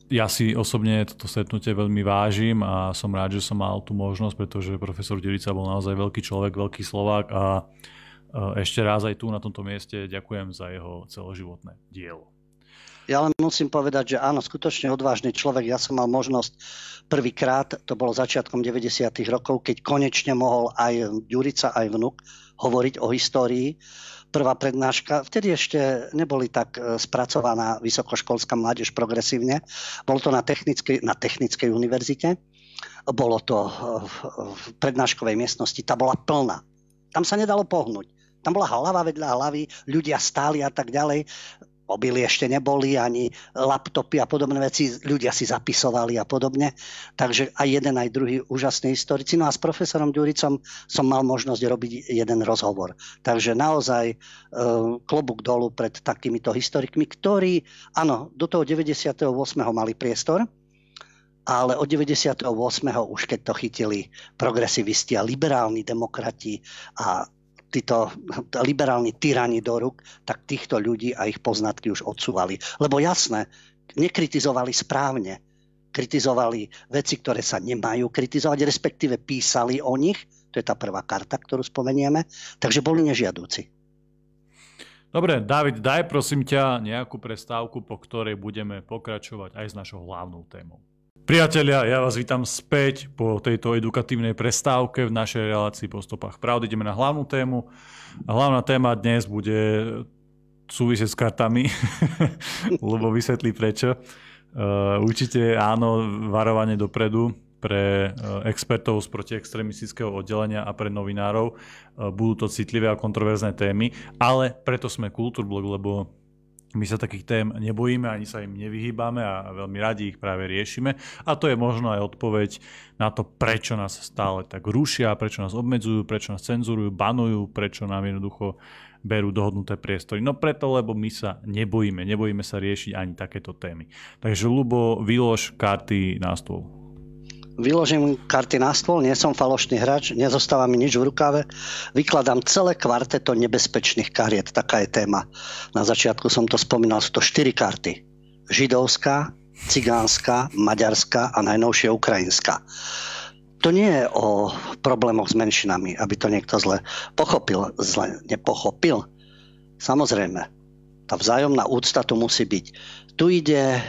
ja si osobne toto stretnutie veľmi vážim a som rád, že som mal tú možnosť, pretože profesor Dirica bol naozaj veľký človek, veľký Slovák a ešte raz aj tu na tomto mieste ďakujem za jeho celoživotné dielo. Ja len musím povedať, že áno, skutočne odvážny človek. Ja som mal možnosť prvýkrát, to bolo začiatkom 90. rokov, keď konečne mohol aj Ďurica, aj vnuk hovoriť o histórii prvá prednáška. Vtedy ešte neboli tak e, spracovaná vysokoškolská mládež progresívne. Bolo to na technickej, na technickej univerzite. Bolo to e, v prednáškovej miestnosti. Tá bola plná. Tam sa nedalo pohnúť. Tam bola hlava vedľa hlavy, ľudia stáli a tak ďalej mobily ešte neboli, ani laptopy a podobné veci, ľudia si zapisovali a podobne. Takže aj jeden, aj druhý úžasní historici. No a s profesorom Ďuricom som mal možnosť robiť jeden rozhovor. Takže naozaj e, klobúk dolu pred takýmito historikmi, ktorí, áno, do toho 98. mali priestor, ale od 98. už keď to chytili progresivisti a liberálni demokrati a títo liberálni tyrani do rúk, tak týchto ľudí a ich poznatky už odsúvali. Lebo jasné, nekritizovali správne. Kritizovali veci, ktoré sa nemajú kritizovať, respektíve písali o nich. To je tá prvá karta, ktorú spomenieme. Takže boli nežiadúci. Dobre, David, daj prosím ťa nejakú prestávku, po ktorej budeme pokračovať aj s našou hlavnou témou. Priatelia, ja vás vítam späť po tejto edukatívnej prestávke v našej relácii po stopách pravdy. Ideme na hlavnú tému. Hlavná téma dnes bude súvisieť s kartami, lebo vysvetlí prečo. Uh, určite áno, varovanie dopredu pre uh, expertov z protiextremistického oddelenia a pre novinárov. Uh, budú to citlivé a kontroverzné témy, ale preto sme Kultúrblog, lebo my sa takých tém nebojíme, ani sa im nevyhýbame a veľmi radi ich práve riešime. A to je možno aj odpoveď na to, prečo nás stále tak rušia, prečo nás obmedzujú, prečo nás cenzurujú, banujú, prečo nám jednoducho berú dohodnuté priestory. No preto, lebo my sa nebojíme, nebojíme sa riešiť ani takéto témy. Takže Lubo, vylož karty na stôl vyložím karty na stôl, nie som falošný hráč, nezostáva mi nič v rukave, vykladám celé kvarteto nebezpečných kariet, taká je téma. Na začiatku som to spomínal, sú to štyri karty. Židovská, cigánska, maďarská a najnovšie ukrajinská. To nie je o problémoch s menšinami, aby to niekto zle pochopil. Zle nepochopil. Samozrejme, tá vzájomná úcta tu musí byť. Tu ide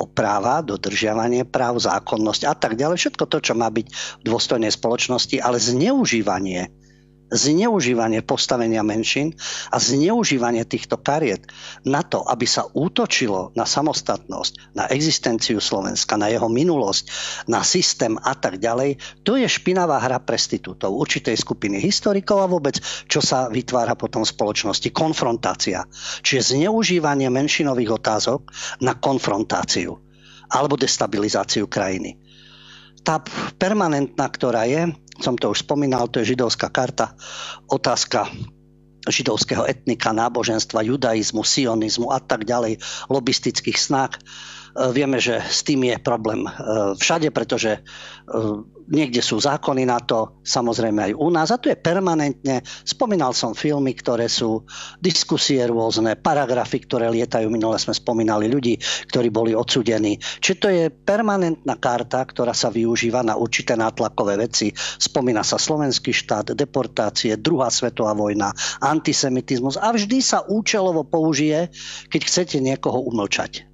o práva, dodržiavanie práv, zákonnosť a tak ďalej. Všetko to, čo má byť v dôstojnej spoločnosti, ale zneužívanie zneužívanie postavenia menšín a zneužívanie týchto kariet na to, aby sa útočilo na samostatnosť, na existenciu Slovenska, na jeho minulosť, na systém a tak ďalej, to je špinavá hra prestitútov určitej skupiny historikov a vôbec, čo sa vytvára potom v spoločnosti. Konfrontácia. Čiže zneužívanie menšinových otázok na konfrontáciu alebo destabilizáciu krajiny. Tá permanentná, ktorá je, som to už spomínal, to je židovská karta, otázka židovského etnika, náboženstva, judaizmu, sionizmu a tak ďalej, lobistických snách. E, vieme, že s tým je problém e, všade, pretože e, niekde sú zákony na to, samozrejme aj u nás. A tu je permanentne, spomínal som filmy, ktoré sú diskusie rôzne, paragrafy, ktoré lietajú. Minule sme spomínali ľudí, ktorí boli odsudení. Čiže to je permanentná karta, ktorá sa využíva na určité nátlakové veci. Spomína sa slovenský štát, deportácie, druhá svetová vojna, antisemitizmus a vždy sa účelovo použije, keď chcete niekoho umlčať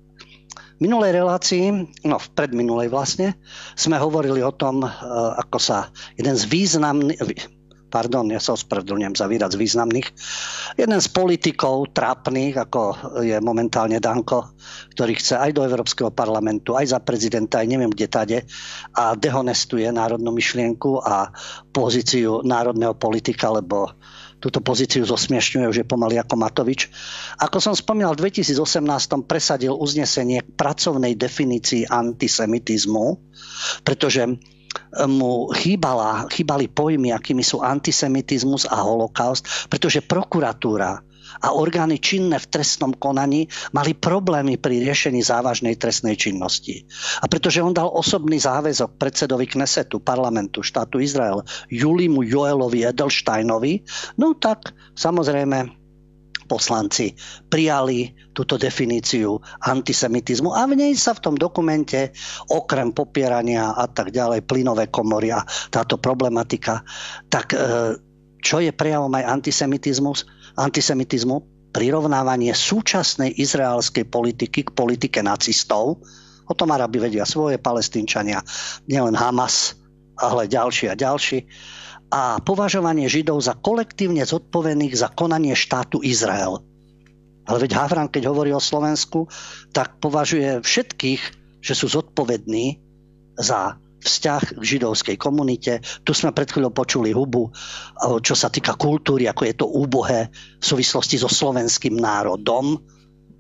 minulej relácii, no v predminulej vlastne, sme hovorili o tom, e, ako sa jeden z významných, pardon, ja sa ospravedlňujem za výraz významných, jeden z politikov trápnych, ako je momentálne Danko, ktorý chce aj do Európskeho parlamentu, aj za prezidenta, aj neviem kde tade, a dehonestuje národnú myšlienku a pozíciu národného politika, lebo túto pozíciu zosmiešňuje, už je pomaly ako Matovič. Ako som spomínal, v 2018 presadil uznesenie k pracovnej definícii antisemitizmu, pretože mu chýbala, chýbali pojmy, akými sú antisemitizmus a holokaust, pretože prokuratúra a orgány činné v trestnom konaní mali problémy pri riešení závažnej trestnej činnosti. A pretože on dal osobný záväzok predsedovi Knesetu, parlamentu štátu Izrael, Julimu Joelovi Edelsteinovi, no tak samozrejme poslanci prijali túto definíciu antisemitizmu a v nej sa v tom dokumente okrem popierania a tak ďalej, plynové komory a táto problematika, tak e, čo je prejavom aj antisemitizmus? Antisemitizmu prirovnávanie súčasnej izraelskej politiky k politike nacistov. O tom Arabi vedia svoje, palestínčania, nielen Hamas, ale ďalší a ďalší a považovanie Židov za kolektívne zodpovedných za konanie štátu Izrael. Ale veď Havran, keď hovorí o Slovensku, tak považuje všetkých, že sú zodpovední za vzťah k židovskej komunite. Tu sme pred chvíľou počuli hubu, čo sa týka kultúry, ako je to úbohé v súvislosti so slovenským národom.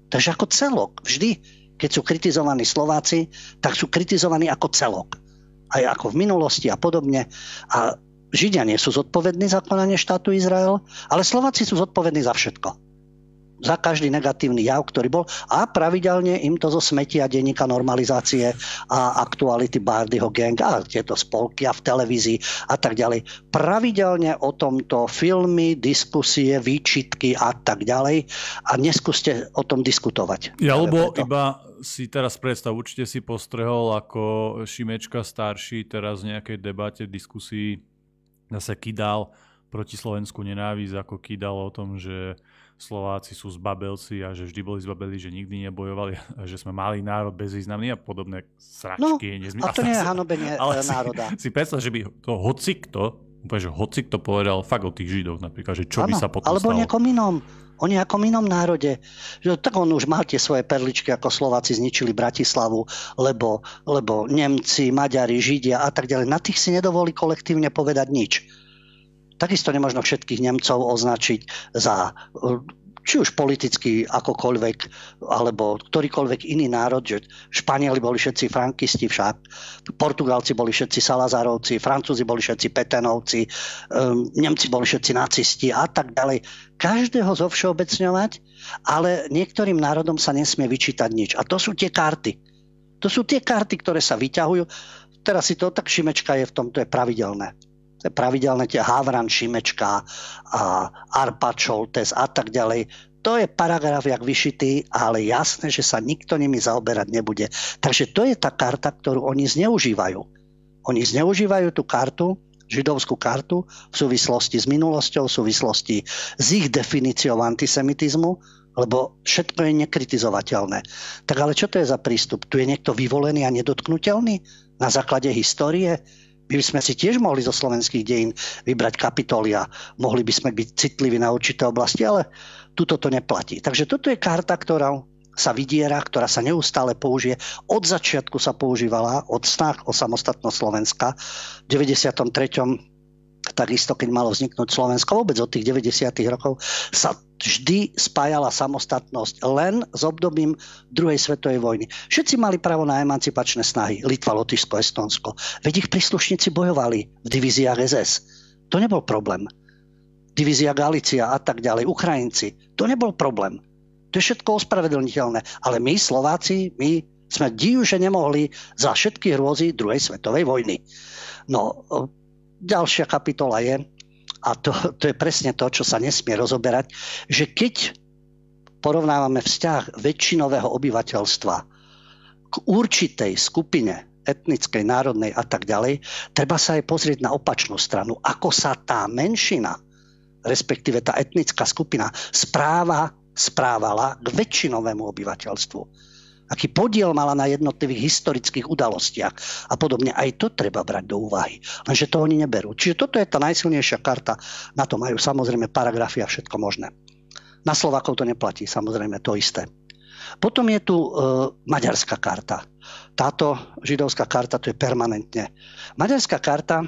Takže ako celok. Vždy, keď sú kritizovaní Slováci, tak sú kritizovaní ako celok. Aj ako v minulosti a podobne. A Židia nie sú zodpovední za konanie štátu Izrael, ale Slováci sú zodpovední za všetko. Za každý negatívny jav, ktorý bol a pravidelne im to zo smetia denníka normalizácie a aktuality Bardyho gang a tieto spolky a v televízii a tak ďalej. Pravidelne o tomto filmy, diskusie, výčitky a tak ďalej a neskúste o tom diskutovať. Ja, lebo iba si teraz predstav, určite si postrehol ako Šimečka starší teraz v nejakej debate, diskusii zase kydal proti Slovensku nenávisť, ako kydal o tom, že Slováci sú zbabelci a že vždy boli zbabeli, že nikdy nebojovali a že sme mali národ bezvýznamný a podobné sračky. No, a to nie je hanobenie ale národa. Si, si predstav, že by to hocikto, úplne, že hocikto povedal fakt o tých Židoch napríklad, že čo ano, by sa potom Alebo stalo. nejakom inom. O nejakom inom národe. Že, tak on už mal tie svoje perličky, ako Slováci zničili Bratislavu, lebo, lebo Nemci, Maďari, Židia a tak ďalej. Na tých si nedovolí kolektívne povedať nič. Takisto nemožno všetkých Nemcov označiť za či už politicky akokoľvek, alebo ktorýkoľvek iný národ, že Španieli boli všetci frankisti však, Portugalci boli všetci Salazarovci, Francúzi boli všetci Petenovci, um, Nemci boli všetci nacisti a tak ďalej. Každého zovšeobecňovať, ale niektorým národom sa nesmie vyčítať nič. A to sú tie karty. To sú tie karty, ktoré sa vyťahujú. Teraz si to tak Šimečka je v tom, to je pravidelné pravidelné tie Havran, Šimečka, a Arpa, Čoltes a tak ďalej. To je paragraf jak vyšitý, ale jasné, že sa nikto nimi zaoberať nebude. Takže to je tá karta, ktorú oni zneužívajú. Oni zneužívajú tú kartu, židovskú kartu v súvislosti s minulosťou, v súvislosti s ich definíciou antisemitizmu, lebo všetko je nekritizovateľné. Tak ale čo to je za prístup? Tu je niekto vyvolený a nedotknutelný na základe histórie? My by sme si tiež mohli zo slovenských dejín vybrať kapitolia, mohli by sme byť citliví na určité oblasti, ale tuto to neplatí. Takže toto je karta, ktorá sa vydiera, ktorá sa neustále použije. Od začiatku sa používala, od snah o samostatnosť Slovenska. V 93 takisto keď malo vzniknúť Slovensko, vôbec od tých 90. rokov, sa vždy spájala samostatnosť len s obdobím druhej svetovej vojny. Všetci mali právo na emancipačné snahy. Litva, Lotyšsko, Estonsko. Veď ich príslušníci bojovali v divíziách SS. To nebol problém. Divízia Galícia a tak ďalej. Ukrajinci. To nebol problém. To je všetko ospravedlniteľné. Ale my, Slováci, my sme div, že nemohli za všetky hrôzy druhej svetovej vojny. No, ďalšia kapitola je, a to, to je presne to, čo sa nesmie rozoberať, že keď porovnávame vzťah väčšinového obyvateľstva k určitej skupine etnickej, národnej a tak ďalej, treba sa aj pozrieť na opačnú stranu, ako sa tá menšina, respektíve tá etnická skupina správa, správala k väčšinovému obyvateľstvu aký podiel mala na jednotlivých historických udalostiach a podobne. Aj to treba brať do úvahy. Lenže to oni neberú. Čiže toto je tá najsilnejšia karta. Na to majú samozrejme paragrafy a všetko možné. Na Slovakov to neplatí, samozrejme to isté. Potom je tu e, maďarská karta. Táto židovská karta to je permanentne. Maďarská karta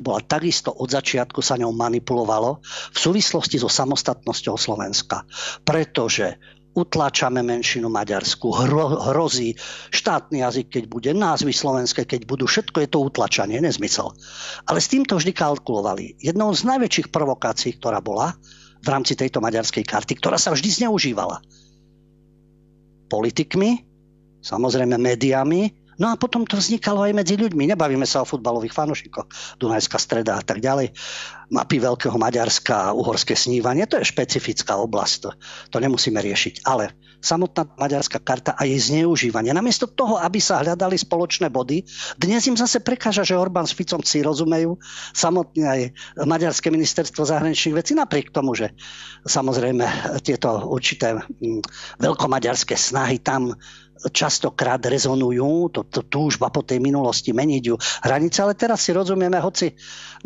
bola takisto od začiatku sa ňou manipulovalo v súvislosti so samostatnosťou Slovenska. Pretože utlačame menšinu maďarsku, hro, hrozí štátny jazyk, keď bude, názvy slovenské, keď budú, všetko je to utlačanie, nezmysel. Ale s týmto vždy kalkulovali. Jednou z najväčších provokácií, ktorá bola v rámci tejto maďarskej karty, ktorá sa vždy zneužívala politikmi, samozrejme médiami, No a potom to vznikalo aj medzi ľuďmi. Nebavíme sa o futbalových fanošikoch, Dunajská streda a tak ďalej. mapy Veľkého Maďarska a uhorské snívanie, to je špecifická oblasť, to, to nemusíme riešiť. Ale samotná maďarská karta a jej zneužívanie. Namiesto toho, aby sa hľadali spoločné body, dnes im zase prekáža, že Orbán s Ficom si rozumejú, samotné aj maďarské ministerstvo zahraničných vecí, napriek tomu, že samozrejme tieto určité mm, veľkomaďarské snahy tam častokrát rezonujú, to, to túžba po tej minulosti meniť ju hranice, ale teraz si rozumieme, hoci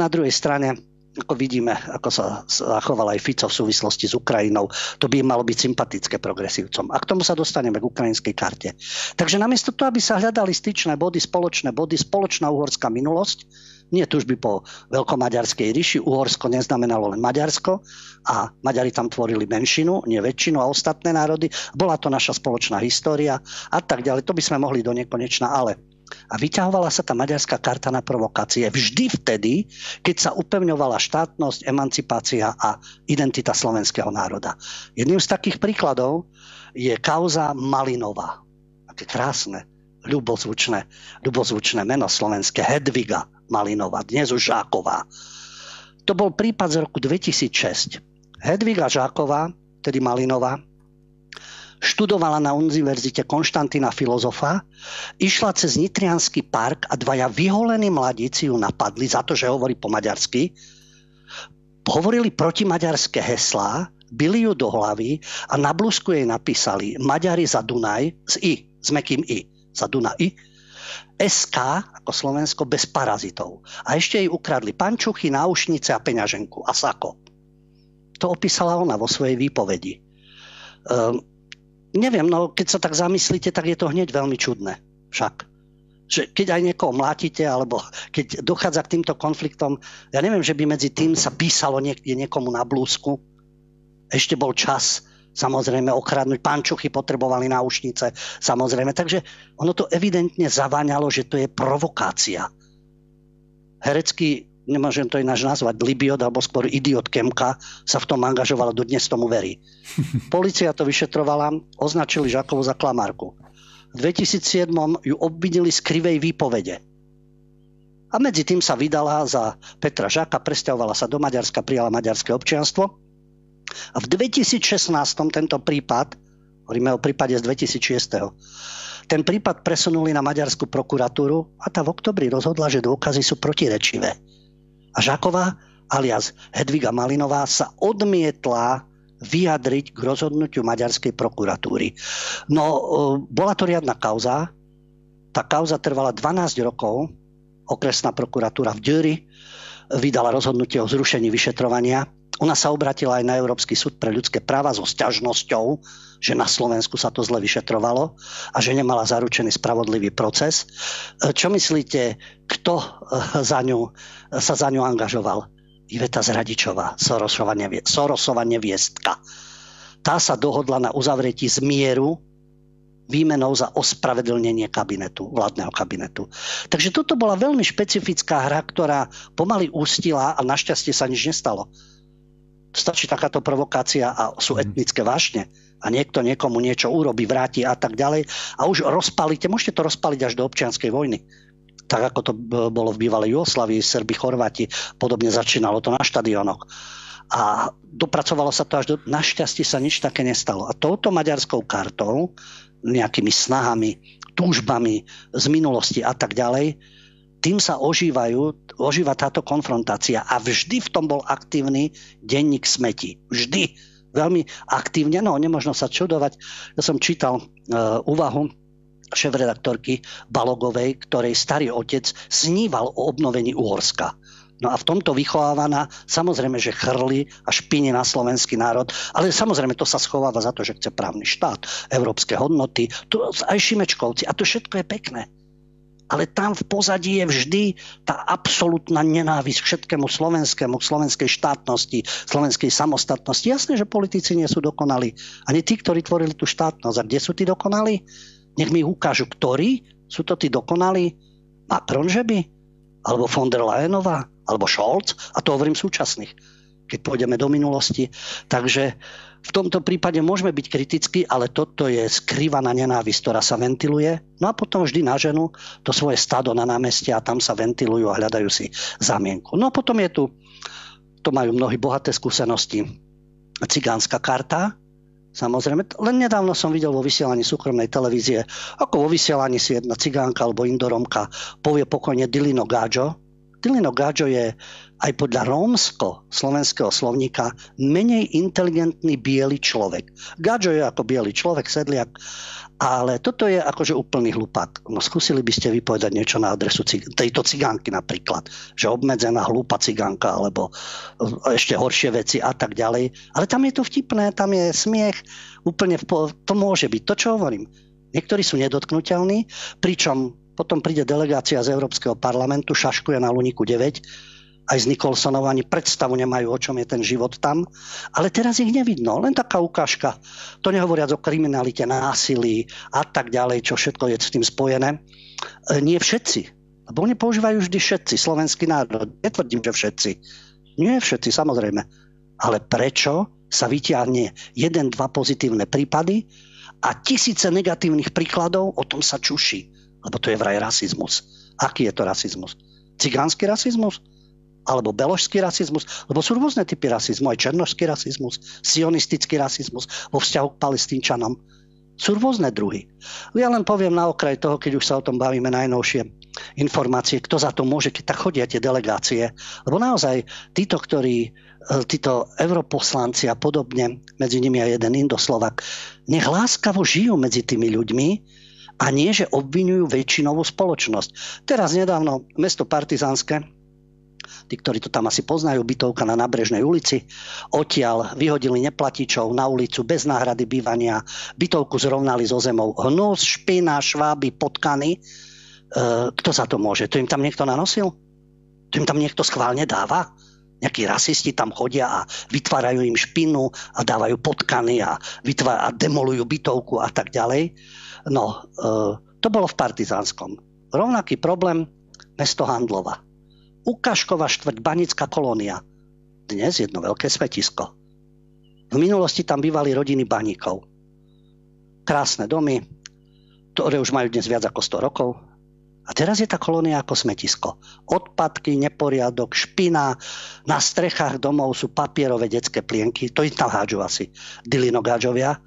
na druhej strane ako vidíme, ako sa zachoval aj Fico v súvislosti s Ukrajinou, to by malo byť sympatické progresívcom. A k tomu sa dostaneme k ukrajinskej karte. Takže namiesto toho, aby sa hľadali styčné body, spoločné body, spoločná uhorská minulosť, nie tužby po veľkomaďarskej ríši, Uhorsko neznamenalo len Maďarsko a Maďari tam tvorili menšinu, nie väčšinu a ostatné národy. Bola to naša spoločná história a tak ďalej. To by sme mohli do nekonečna, ale a vyťahovala sa tá maďarská karta na provokácie vždy vtedy, keď sa upevňovala štátnosť, emancipácia a identita slovenského národa. Jedným z takých príkladov je kauza Malinová. Aké krásne, ľubozvučné, ľubozvučné meno slovenské. Hedviga Malinová, dnes už Žáková. To bol prípad z roku 2006. Hedviga Žáková, tedy Malinová, študovala na univerzite Konštantína filozofa, išla cez Nitrianský park a dvaja vyholení mladíci ju napadli za to, že hovorí po maďarsky. Hovorili protimaďarské heslá, byli ju do hlavy a na blúzku jej napísali Maďari za Dunaj s I, s mekým I, za Dunaj, SK ako Slovensko bez parazitov. A ešte jej ukradli pančuchy, náušnice a peňaženku a sako. To opísala ona vo svojej výpovedi. Um, neviem, no keď sa tak zamyslíte, tak je to hneď veľmi čudné. Však. Že keď aj niekoho mlátite, alebo keď dochádza k týmto konfliktom, ja neviem, že by medzi tým sa písalo niekde niekomu na blúzku. Ešte bol čas, samozrejme, okradnúť. Pančuchy potrebovali náušnice, samozrejme. Takže ono to evidentne zaváňalo, že to je provokácia. Herecký nemôžem to ináč nazvať, Libiot alebo skôr idiot Kemka sa v tom angažovala, do dnes tomu verí. Polícia to vyšetrovala, označili Žakovu za klamárku. V 2007 ju obvinili z krivej výpovede. A medzi tým sa vydala za Petra Žaka, presťahovala sa do Maďarska, prijala maďarské občianstvo. A v 2016 tento prípad, hovoríme o prípade z 2006 ten prípad presunuli na maďarskú prokuratúru a tá v oktobri rozhodla, že dôkazy sú protirečivé. A Žáková alias Hedviga Malinová sa odmietla vyjadriť k rozhodnutiu maďarskej prokuratúry. No, e, bola to riadna kauza. Tá kauza trvala 12 rokov. Okresná prokuratúra v Dürri vydala rozhodnutie o zrušení vyšetrovania. Ona sa obratila aj na Európsky súd pre ľudské práva so sťažnosťou, že na Slovensku sa to zle vyšetrovalo a že nemala zaručený spravodlivý proces. E, čo myslíte, kto e, za ňu, sa za ňu angažoval? Iveta Zradičová, Sorosova, nevie, neviestka. Tá sa dohodla na uzavretí zmieru výmenou za ospravedlnenie kabinetu, vládneho kabinetu. Takže toto bola veľmi špecifická hra, ktorá pomaly ústila a našťastie sa nič nestalo. Stačí takáto provokácia a sú mhm. etnické vášne a niekto niekomu niečo urobí, vráti a tak ďalej a už rozpalíte, môžete to rozpaliť až do občianskej vojny tak ako to bolo v bývalej Jugoslavii, Serbi, Chorváti, podobne začínalo to na štadionoch. A dopracovalo sa to až do... Našťastie sa nič také nestalo. A touto maďarskou kartou, nejakými snahami, túžbami z minulosti a tak ďalej, tým sa ožívajú, ožíva táto konfrontácia. A vždy v tom bol aktívny denník smeti. Vždy. Veľmi aktívne, no nemožno sa čudovať. Ja som čítal uh, úvahu šéf-redaktorky Balogovej, ktorej starý otec sníval o obnovení Uhorska. No a v tomto vychovávaná, samozrejme, že chrli a špini na slovenský národ, ale samozrejme to sa schováva za to, že chce právny štát, európske hodnoty, tu aj Šimečkovci a to všetko je pekné. Ale tam v pozadí je vždy tá absolútna nenávisť všetkému slovenskému, slovenskej štátnosti, slovenskej samostatnosti. Jasné, že politici nie sú dokonali. Ani tí, ktorí tvorili tú štátnosť. A kde sú tí dokonali? Nech mi ukážu, ktorí sú to tí dokonalí. Macron, že by? Alebo von der Leyenová? Alebo Scholz? A to hovorím súčasných, keď pôjdeme do minulosti. Takže v tomto prípade môžeme byť kritickí, ale toto je skrývaná nenávisť, ktorá sa ventiluje. No a potom vždy na ženu to svoje stado na námestie a tam sa ventilujú a hľadajú si zamienku. No a potom je tu to majú mnohí bohaté skúsenosti. Cigánska karta, Samozrejme, len nedávno som videl vo vysielaní súkromnej televízie, ako vo vysielaní si jedna cigánka alebo indoromka povie pokojne Dilino Gáďo. Dilino Gáďo je aj podľa rómsko-slovenského slovníka menej inteligentný biely človek. Gáďo je ako biely človek, sedliak, ale toto je akože úplný hlupák. No skúsili by ste vypovedať niečo na adresu cig- tejto cigánky napríklad, že obmedzená hlúpa cigánka alebo e, ešte horšie veci a tak ďalej. Ale tam je to vtipné, tam je smiech, úplne v po- to môže byť. To, čo hovorím. Niektorí sú nedotknutelní, pričom potom príde delegácia z Európskeho parlamentu, šaškuje na Luniku 9 aj z Nikolsonov ani predstavu nemajú, o čom je ten život tam. Ale teraz ich nevidno, len taká ukážka. To nehovoriac o kriminalite, násilí a tak ďalej, čo všetko je s tým spojené. E, nie všetci, lebo oni používajú vždy všetci, slovenský národ. Netvrdím, že všetci. Nie všetci, samozrejme. Ale prečo sa vyťahne jeden, dva pozitívne prípady a tisíce negatívnych príkladov, o tom sa čuší. Lebo to je vraj rasizmus. Aký je to rasizmus? Cigánsky rasizmus? Alebo beložský rasizmus, lebo sú rôzne typy rasizmu, aj černožský rasizmus, sionistický rasizmus vo vzťahu k palestínčanom. Sú rôzne druhy. Ja len poviem na okraj toho, keď už sa o tom bavíme najnovšie informácie, kto za to môže, keď tak chodia tie delegácie. Lebo naozaj títo, ktorí, e, títo europoslanci a podobne, medzi nimi aj jeden Indoslovak, nech láskavo žijú medzi tými ľuďmi, a nie, že obvinujú väčšinovú spoločnosť. Teraz nedávno mesto Partizánske tí, ktorí to tam asi poznajú, bytovka na Nabrežnej ulici. Odtiaľ vyhodili neplatičov na ulicu bez náhrady bývania, bytovku zrovnali so zemou. Hnus, špina, šváby, potkany. E, kto za to môže? To im tam niekto nanosil? To im tam niekto schválne dáva? Nejakí rasisti tam chodia a vytvárajú im špinu a dávajú potkany a, vytvár- a demolujú bytovku a tak ďalej. No, e, to bolo v Partizánskom. Rovnaký problém mesto Handlova. Ukašková štvrť, Banická kolónia. Dnes jedno veľké svetisko. V minulosti tam bývali rodiny baníkov. Krásne domy, ktoré už majú dnes viac ako 100 rokov. A teraz je tá kolónia ako smetisko. Odpadky, neporiadok, špina, na strechách domov sú papierové detské plienky, to im tam hádžu asi dilinogáďovia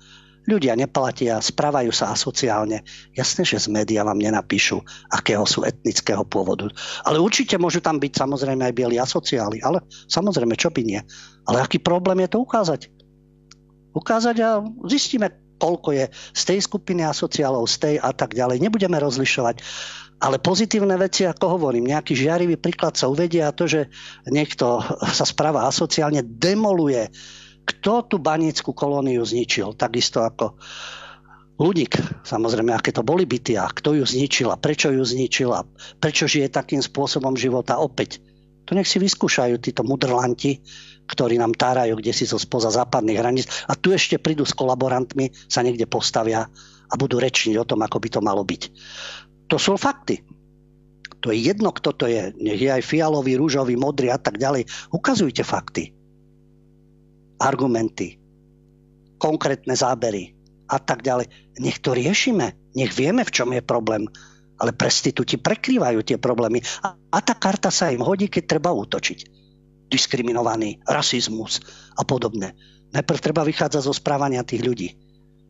Ľudia neplatia, správajú sa asociálne. Jasné, že z média vám nenapíšu, akého sú etnického pôvodu. Ale určite môžu tam byť samozrejme aj bieli asociáli. Ale samozrejme, čo by nie. Ale aký problém je to ukázať? Ukázať a zistíme, koľko je z tej skupiny asociálov, z tej a tak ďalej. Nebudeme rozlišovať. Ale pozitívne veci, ako hovorím, nejaký žiarivý príklad sa uvedia a to, že niekto sa správa asociálne, demoluje kto tú banickú kolóniu zničil, takisto ako Ľudík, samozrejme, aké to boli byty a kto ju zničil a prečo ju zničil a prečo žije takým spôsobom života opäť. To nech si vyskúšajú títo mudrlanti, ktorí nám tárajú kde si zo spoza západných hraníc a tu ešte prídu s kolaborantmi, sa niekde postavia a budú rečniť o tom, ako by to malo byť. To sú fakty. To je jedno, kto to je. Nech je aj fialový, rúžový, modrý a tak ďalej. Ukazujte fakty argumenty, konkrétne zábery a tak ďalej. Nech to riešime, nech vieme, v čom je problém. Ale prestitúti prekrývajú tie problémy. A, a tá karta sa im hodí, keď treba útočiť. Diskriminovaný, rasizmus a podobne. Najprv treba vychádzať zo správania tých ľudí.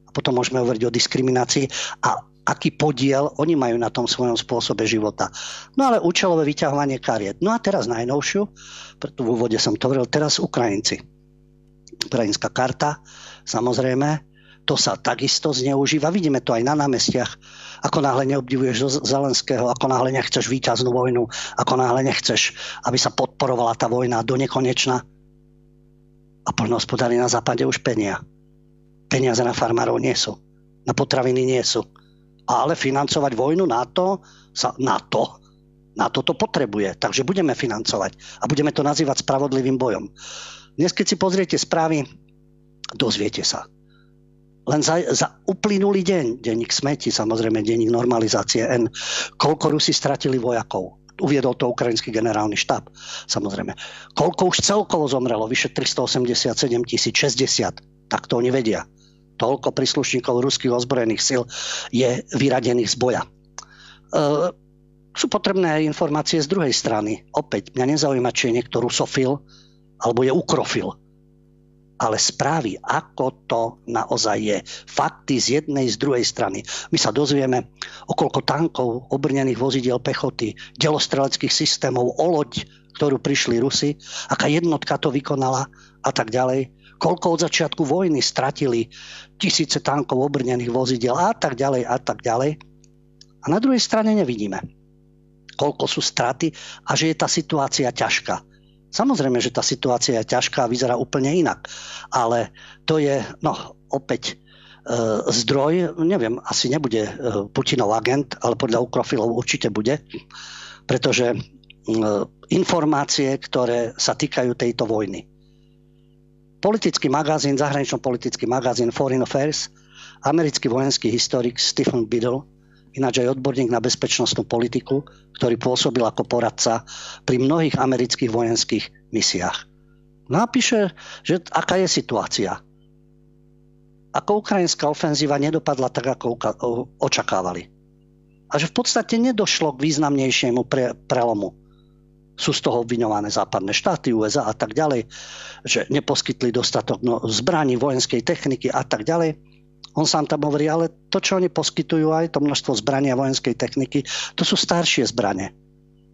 A potom môžeme hovoriť o diskriminácii a aký podiel oni majú na tom svojom spôsobe života. No ale účelové vyťahovanie kariet. No a teraz najnovšiu, preto v úvode som to hovoril, teraz Ukrajinci ukrajinská karta, samozrejme, to sa takisto zneužíva. Vidíme to aj na námestiach. Ako náhle neobdivuješ Zelenského, ako náhle nechceš víťaznú vojnu, ako náhle nechceš, aby sa podporovala tá vojna do nekonečna. A poľnohospodári na západe už penia. Peniaze na farmárov nie sú. Na potraviny nie sú. Ale financovať vojnu na to, sa, na to, na to to potrebuje. Takže budeme financovať. A budeme to nazývať spravodlivým bojom. Dnes, keď si pozriete správy, dozviete sa. Len za, za uplynulý deň, denník smeti, samozrejme denník normalizácie N, koľko Rusi stratili vojakov. Uviedol to ukrajinský generálny štáb, samozrejme. Koľko už celkovo zomrelo, vyše 387 tisíc, 60, tak to oni vedia. Toľko príslušníkov ruských ozbrojených sil je vyradených z boja. E, sú potrebné informácie z druhej strany. Opäť, mňa nezaujíma, či je niekto rusofil, alebo je ukrofil. Ale správy, ako to naozaj je. Fakty z jednej, z druhej strany. My sa dozvieme, okolko tankov, obrnených vozidiel pechoty, delostreleckých systémov, o loď, ktorú prišli Rusy, aká jednotka to vykonala a tak ďalej. Koľko od začiatku vojny stratili tisíce tankov, obrnených vozidiel a tak ďalej a tak ďalej. A na druhej strane nevidíme, koľko sú straty a že je tá situácia ťažká. Samozrejme, že tá situácia je ťažká a vyzerá úplne inak. Ale to je, no opäť, e, zdroj, neviem, asi nebude e, Putinov agent, ale podľa ukrofilov určite bude, pretože e, informácie, ktoré sa týkajú tejto vojny. Politický magazín, zahranično-politický magazín Foreign Affairs, americký vojenský historik Stephen Biddle ináč aj odborník na bezpečnostnú politiku, ktorý pôsobil ako poradca pri mnohých amerických vojenských misiách. Napíše, že aká je situácia. Ako ukrajinská ofenzíva nedopadla tak, ako očakávali. A že v podstate nedošlo k významnejšiemu pre, prelomu. Sú z toho obviňované západné štáty, USA a tak ďalej, že neposkytli dostatok no, zbraní, vojenskej techniky a tak ďalej on sám tam hovorí, ale to, čo oni poskytujú, aj to množstvo zbrania vojenskej techniky, to sú staršie zbranie.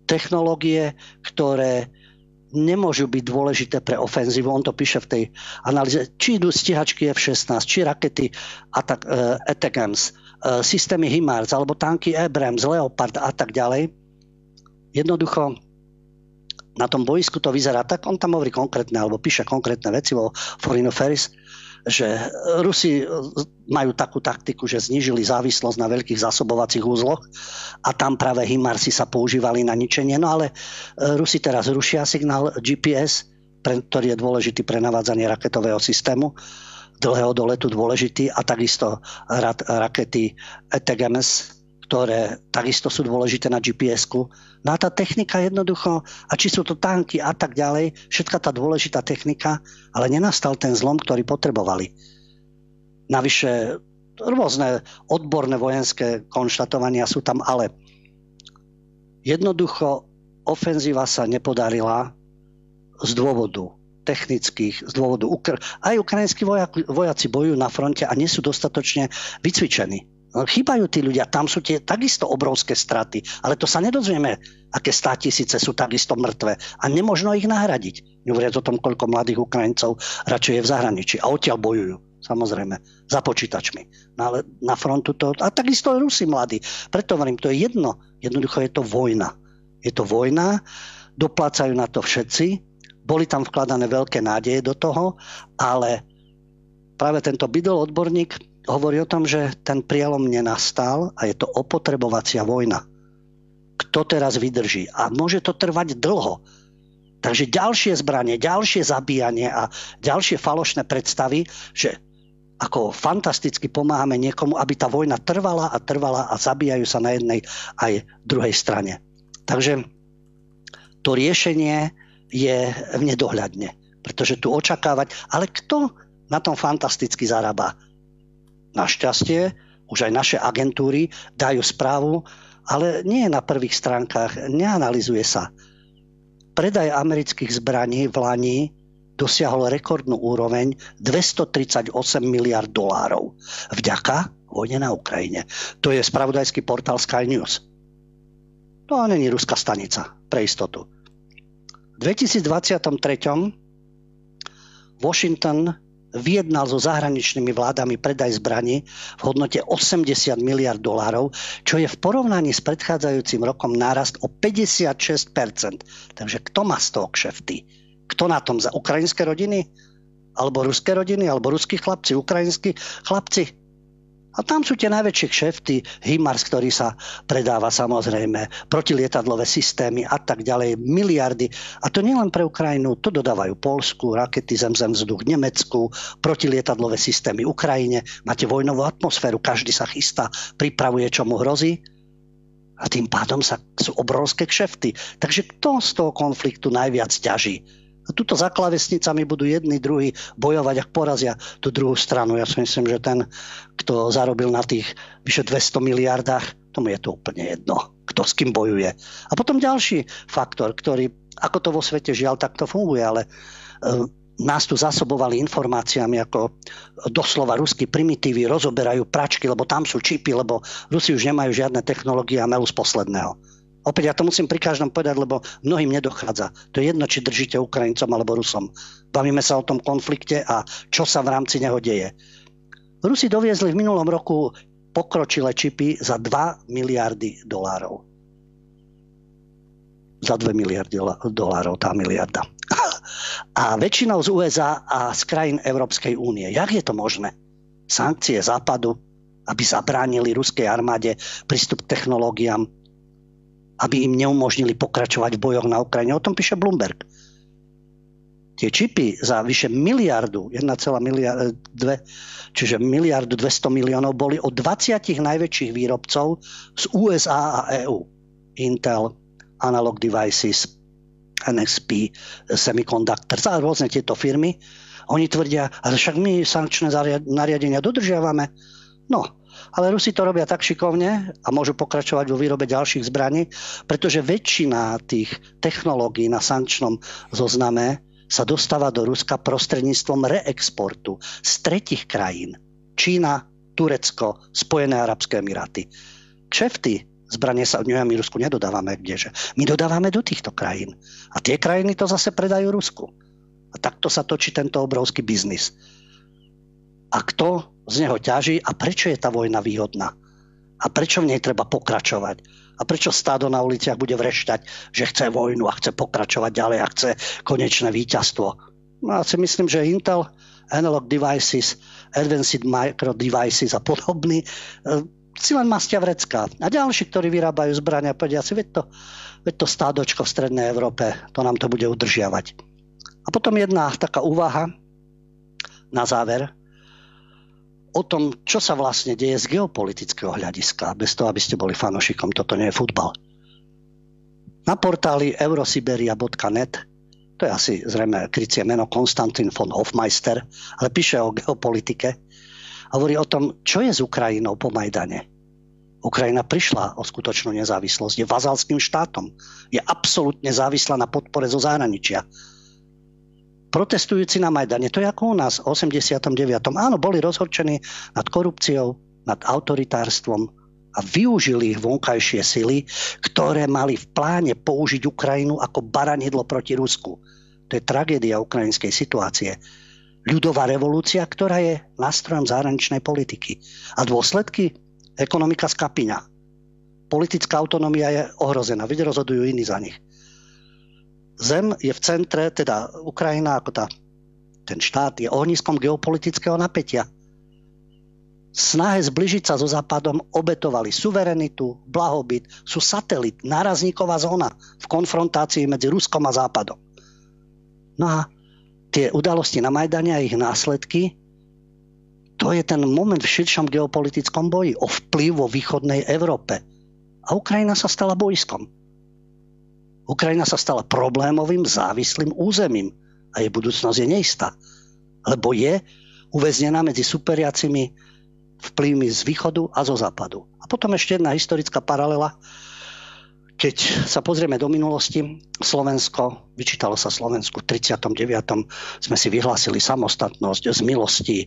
Technológie, ktoré nemôžu byť dôležité pre ofenzívu. On to píše v tej analýze. Či idú stíhačky F-16, či rakety Atak, uh, Atakams, uh, systémy HIMARS, alebo tanky Abrams, Leopard a tak ďalej. Jednoducho na tom boisku to vyzerá tak, on tam hovorí konkrétne, alebo píše konkrétne veci vo Foreign Affairs, že Rusi majú takú taktiku, že znížili závislosť na veľkých zásobovacích úzloch a tam práve Himarsy sa používali na ničenie. No ale e, Rusi teraz rušia signál GPS, ktorý je dôležitý pre navádzanie raketového systému dlhého doletu dôležitý a takisto rakety ETGMS, ktoré takisto sú dôležité na GPS-ku. No a tá technika jednoducho, a či sú to tanky a tak ďalej, všetka tá dôležitá technika, ale nenastal ten zlom, ktorý potrebovali. Navyše rôzne odborné vojenské konštatovania sú tam, ale jednoducho ofenzíva sa nepodarila z dôvodu technických, z dôvodu Ukr- aj ukrajinskí vojaci bojujú na fronte a nie sú dostatočne vycvičení Chýbajú tí ľudia, tam sú tie takisto obrovské straty, ale to sa nedozvieme, aké stá tisíce sú takisto mŕtve a nemožno ich nahradiť. Nehovoriac o tom, koľko mladých Ukrajincov radšej je v zahraničí a odtiaľ bojujú samozrejme, za počítačmi. No ale na frontu to... A takisto aj Rusi mladí. Preto hovorím, to je jedno. Jednoducho je to vojna. Je to vojna, doplácajú na to všetci, boli tam vkladané veľké nádeje do toho, ale práve tento bydol odborník hovorí o tom, že ten prielom nenastal a je to opotrebovacia vojna. Kto teraz vydrží? A môže to trvať dlho. Takže ďalšie zbranie, ďalšie zabíjanie a ďalšie falošné predstavy, že ako fantasticky pomáhame niekomu, aby tá vojna trvala a trvala a zabíjajú sa na jednej aj druhej strane. Takže to riešenie je v nedohľadne. Pretože tu očakávať, ale kto na tom fantasticky zarába? Našťastie už aj naše agentúry dajú správu, ale nie na prvých stránkach, neanalizuje sa. Predaj amerických zbraní v Lani dosiahol rekordnú úroveň 238 miliard dolárov. Vďaka vojne na Ukrajine. To je spravodajský portál Sky News. To není ruská stanica, pre istotu. V 2023 Washington vyjednal so zahraničnými vládami predaj zbraní v hodnote 80 miliard dolárov, čo je v porovnaní s predchádzajúcim rokom nárast o 56%. Takže kto má z toho kšefty? Kto na tom? Za ukrajinské rodiny? Alebo ruské rodiny? Alebo ruskí chlapci? Ukrajinskí chlapci? A tam sú tie najväčšie kšefty, HIMARS, ktorý sa predáva samozrejme, protilietadlové systémy a tak ďalej, miliardy. A to nielen pre Ukrajinu, to dodávajú Polsku, rakety zem, zem, vzduch Nemecku, protilietadlové systémy Ukrajine. Máte vojnovú atmosféru, každý sa chystá, pripravuje, čo mu hrozí. A tým pádom sa, sú obrovské kšefty. Takže kto z toho konfliktu najviac ťaží? A tuto za klavesnicami budú jedni, druhí bojovať, ak porazia tú druhú stranu. Ja si myslím, že ten, kto zarobil na tých vyše 200 miliardách, tomu je to úplne jedno, kto s kým bojuje. A potom ďalší faktor, ktorý, ako to vo svete žiaľ takto funguje, ale nás tu zasobovali informáciami, ako doslova ruskí primitívy rozoberajú pračky, lebo tam sú čipy, lebo Rusi už nemajú žiadne technológie a melú z posledného. Opäť ja to musím pri každom povedať, lebo mnohým nedochádza. To je jedno, či držíte Ukrajincom alebo Rusom. Bavíme sa o tom konflikte a čo sa v rámci neho deje. Rusi doviezli v minulom roku pokročilé čipy za 2 miliardy dolárov. Za 2 miliardy dolárov tá miliarda a väčšinou z USA a z krajín Európskej únie. Jak je to možné? Sankcie západu, aby zabránili ruskej armáde prístup k technológiám, aby im neumožnili pokračovať v bojoch na Ukrajine. O tom píše Bloomberg. Tie čipy za vyše miliardu, 1,2, čiže miliardu 200 miliónov, boli od 20 najväčších výrobcov z USA a EU. Intel, Analog Devices, NXP Semiconductors a rôzne tieto firmy. Oni tvrdia, ale však my sankčné nariadenia dodržiavame. No, ale Rusi to robia tak šikovne a môžu pokračovať vo výrobe ďalších zbraní, pretože väčšina tých technológií na sankčnom zozname sa dostáva do Ruska prostredníctvom reexportu z tretich krajín. Čína, Turecko, Spojené arabské emiráty. Kšefty Zbranie sa od my Rusku nedodávame kdeže. My dodávame do týchto krajín. A tie krajiny to zase predajú Rusku. A takto sa točí tento obrovský biznis. A kto z neho ťaží a prečo je tá vojna výhodná? A prečo v nej treba pokračovať? A prečo stádo na uliciach bude vrešťať, že chce vojnu a chce pokračovať ďalej a chce konečné víťazstvo? No ja si myslím, že Intel, Analog Devices, Advanced Micro Devices a podobný si len mastia vrecká. A ďalší, ktorí vyrábajú zbrania, povedia si, veď to, veď to stádočko v Strednej Európe, to nám to bude udržiavať. A potom jedna taká úvaha na záver o tom, čo sa vlastne deje z geopolitického hľadiska, bez toho, aby ste boli fanošikom, toto nie je futbal. Na portáli eurosiberia.net to je asi zrejme krycie meno Konstantin von Hofmeister, ale píše o geopolitike hovorí o tom, čo je s Ukrajinou po Majdane. Ukrajina prišla o skutočnú nezávislosť, je vazalským štátom, je absolútne závislá na podpore zo zahraničia. Protestujúci na Majdane, to je ako u nás v 89. Áno, boli rozhorčení nad korupciou, nad autoritárstvom a využili ich vonkajšie sily, ktoré mali v pláne použiť Ukrajinu ako baranidlo proti Rusku. To je tragédia ukrajinskej situácie ľudová revolúcia, ktorá je nástrojom zahraničnej politiky. A dôsledky? Ekonomika skapiňa. Politická autonómia je ohrozená, veď rozhodujú iní za nich. Zem je v centre, teda Ukrajina ako tá, ten štát je ohniskom geopolitického napätia. Snahe zbližiť sa so Západom obetovali suverenitu, blahobyt, sú satelit, nárazníková zóna v konfrontácii medzi Ruskom a Západom. No a tie udalosti na Majdane a ich následky, to je ten moment v širšom geopolitickom boji o vplyv vo východnej Európe. A Ukrajina sa stala bojskom. Ukrajina sa stala problémovým, závislým územím a jej budúcnosť je neistá. Lebo je uväznená medzi superiacimi vplyvmi z východu a zo západu. A potom ešte jedna historická paralela keď sa pozrieme do minulosti, Slovensko, vyčítalo sa Slovensku v 39. sme si vyhlásili samostatnosť z milosti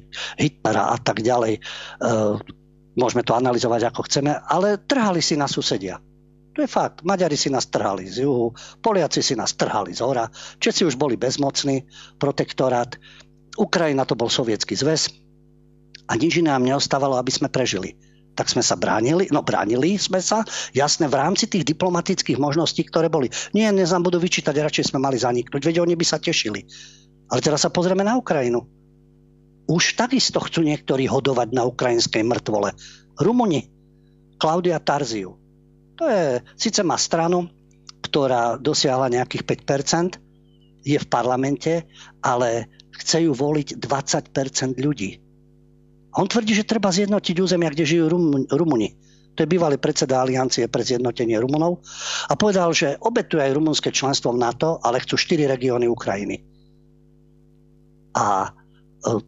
Hitlera a tak ďalej. E, môžeme to analyzovať ako chceme, ale trhali si na susedia. To je fakt. Maďari si nás trhali z juhu, Poliaci si nás trhali z hora, Česi už boli bezmocní, protektorát, Ukrajina to bol sovietský zväz a nič iné nám neostávalo, aby sme prežili tak sme sa bránili, no bránili sme sa, jasne, v rámci tých diplomatických možností, ktoré boli. Nie, dnes nám budú vyčítať, radšej sme mali zaniknúť, veď oni by sa tešili. Ale teraz sa pozrieme na Ukrajinu. Už takisto chcú niektorí hodovať na ukrajinskej mŕtvole. Rumuni, Klaudia Tarziu. To je, síce má stranu, ktorá dosiahla nejakých 5%, je v parlamente, ale chce ju voliť 20% ľudí. On tvrdí, že treba zjednotiť územia, kde žijú Rum- Rumuni. To je bývalý predseda Aliancie pre zjednotenie Rumunov. A povedal, že obetuje aj rumunské členstvo v NATO, ale chcú 4 regióny Ukrajiny. A e,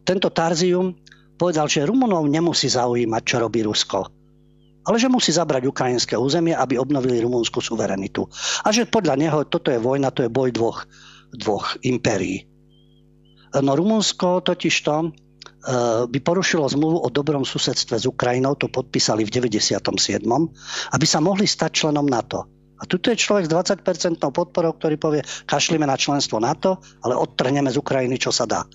tento Tarzium povedal, že Rumunov nemusí zaujímať, čo robí Rusko ale že musí zabrať ukrajinské územie, aby obnovili rumunskú suverenitu. A že podľa neho toto je vojna, to je boj dvoch, dvoch impérií. No Rumunsko totižto e, by porušilo zmluvu o dobrom susedstve s Ukrajinou, to podpísali v 97., aby sa mohli stať členom NATO. A tuto je človek s 20-percentnou podporou, ktorý povie, kašlíme na členstvo NATO, ale odtrhneme z Ukrajiny, čo sa dá.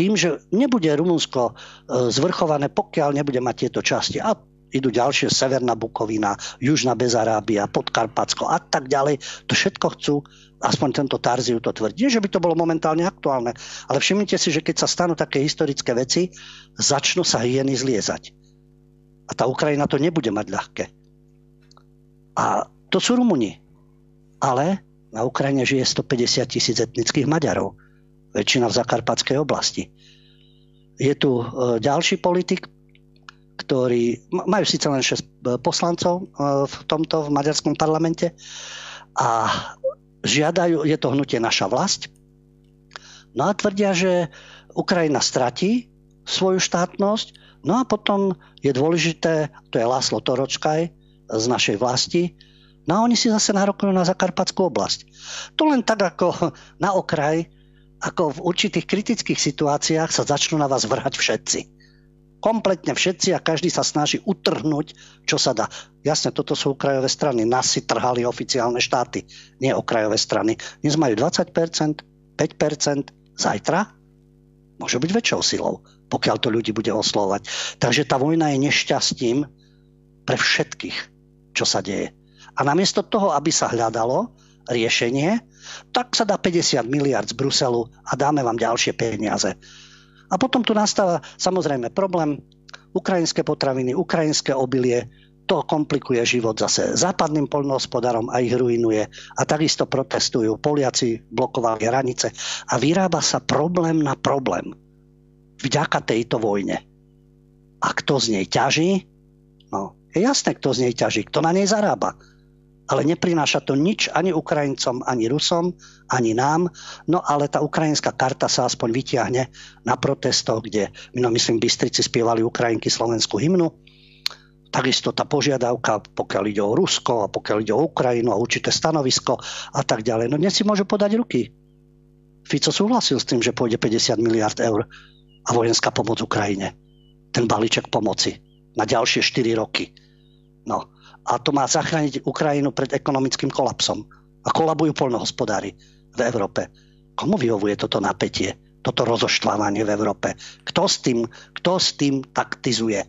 Tým, že nebude Rumunsko e, zvrchované, pokiaľ nebude mať tieto časti. A idú ďalšie, Severná Bukovina, Južná Bezarábia, Podkarpacko a tak ďalej. To všetko chcú, aspoň tento Tarziu to tvrdí. Že by to bolo momentálne aktuálne, ale všimnite si, že keď sa stanú také historické veci, začnú sa hyeny zliezať. A tá Ukrajina to nebude mať ľahké. A to sú Rumuni. Ale na Ukrajine žije 150 tisíc etnických Maďarov. Väčšina v zakarpatskej oblasti. Je tu e, ďalší politik, ktorý, majú síce len 6 e, poslancov e, v tomto v maďarskom parlamente a žiadajú, je to hnutie naša vlast. No a tvrdia, že Ukrajina stratí svoju štátnosť, no a potom je dôležité, to je Láslo Toročkaj, z našej vlasti. No a oni si zase nárokujú na Zakarpatskú oblasť. To len tak ako na okraj, ako v určitých kritických situáciách sa začnú na vás vrhať všetci. Kompletne všetci a každý sa snaží utrhnúť, čo sa dá. Jasne, toto sú okrajové strany. Nás si trhali oficiálne štáty, nie okrajové strany. Dnes majú 20%, 5%, zajtra môže byť väčšou silou, pokiaľ to ľudí bude oslovať. Takže tá vojna je nešťastím pre všetkých čo sa deje. A namiesto toho, aby sa hľadalo riešenie, tak sa dá 50 miliard z Bruselu a dáme vám ďalšie peniaze. A potom tu nastáva samozrejme problém, ukrajinské potraviny, ukrajinské obilie, to komplikuje život zase západným poľnohospodárom a ich ruinuje. A takisto protestujú. Poliaci blokovali hranice a vyrába sa problém na problém. Vďaka tejto vojne. A kto z nej ťaží? No, je jasné, kto z nej ťaží, kto na nej zarába. Ale neprináša to nič ani Ukrajincom, ani Rusom, ani nám. No ale tá ukrajinská karta sa aspoň vytiahne na protestoch, kde, no myslím, Bystrici spievali Ukrajinky slovenskú hymnu. Takisto tá požiadavka, pokiaľ ide o Rusko a pokiaľ ide o Ukrajinu a určité stanovisko a tak ďalej. No dnes si môžu podať ruky. Fico súhlasil s tým, že pôjde 50 miliard eur a vojenská pomoc Ukrajine. Ten balíček pomoci na ďalšie 4 roky. No. A to má zachrániť Ukrajinu pred ekonomickým kolapsom. A kolabujú polnohospodári v Európe. Komu vyhovuje toto napätie, toto rozoštvávanie v Európe? Kto s tým, kto s tým taktizuje?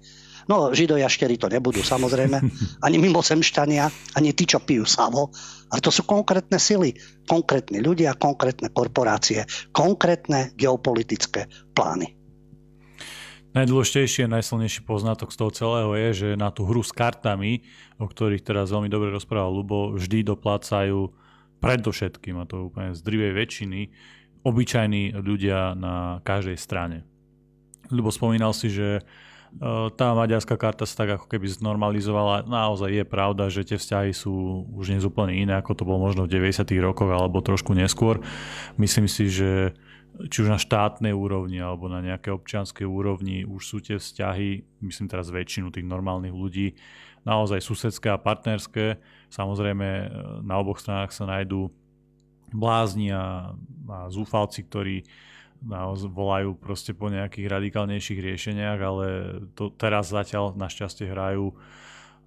No, židojaštery to nebudú samozrejme, ani mimozemšťania, ani tí, čo pijú savo, ale to sú konkrétne sily, konkrétni ľudia, konkrétne korporácie, konkrétne geopolitické plány. Najdôležitejší a najsilnejší poznatok z toho celého je, že na tú hru s kartami, o ktorých teraz veľmi dobre rozprával Lubo, vždy doplácajú predovšetkým, a to úplne z drivej väčšiny, obyčajní ľudia na každej strane. Lubo spomínal si, že e, tá maďarská karta sa tak ako keby znormalizovala. Naozaj je pravda, že tie vzťahy sú už dnes úplne iné, ako to bolo možno v 90. rokoch alebo trošku neskôr. Myslím si, že či už na štátnej úrovni alebo na nejakej občianskej úrovni už sú tie vzťahy, myslím teraz väčšinu tých normálnych ľudí, naozaj susedské a partnerské. Samozrejme na oboch stranách sa nájdú blázni a, a zúfalci, ktorí naozaj volajú proste po nejakých radikálnejších riešeniach, ale to teraz zatiaľ našťastie hrajú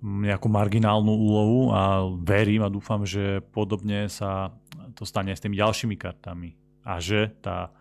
nejakú marginálnu úlohu a verím a dúfam, že podobne sa to stane s tými ďalšími kartami a že tá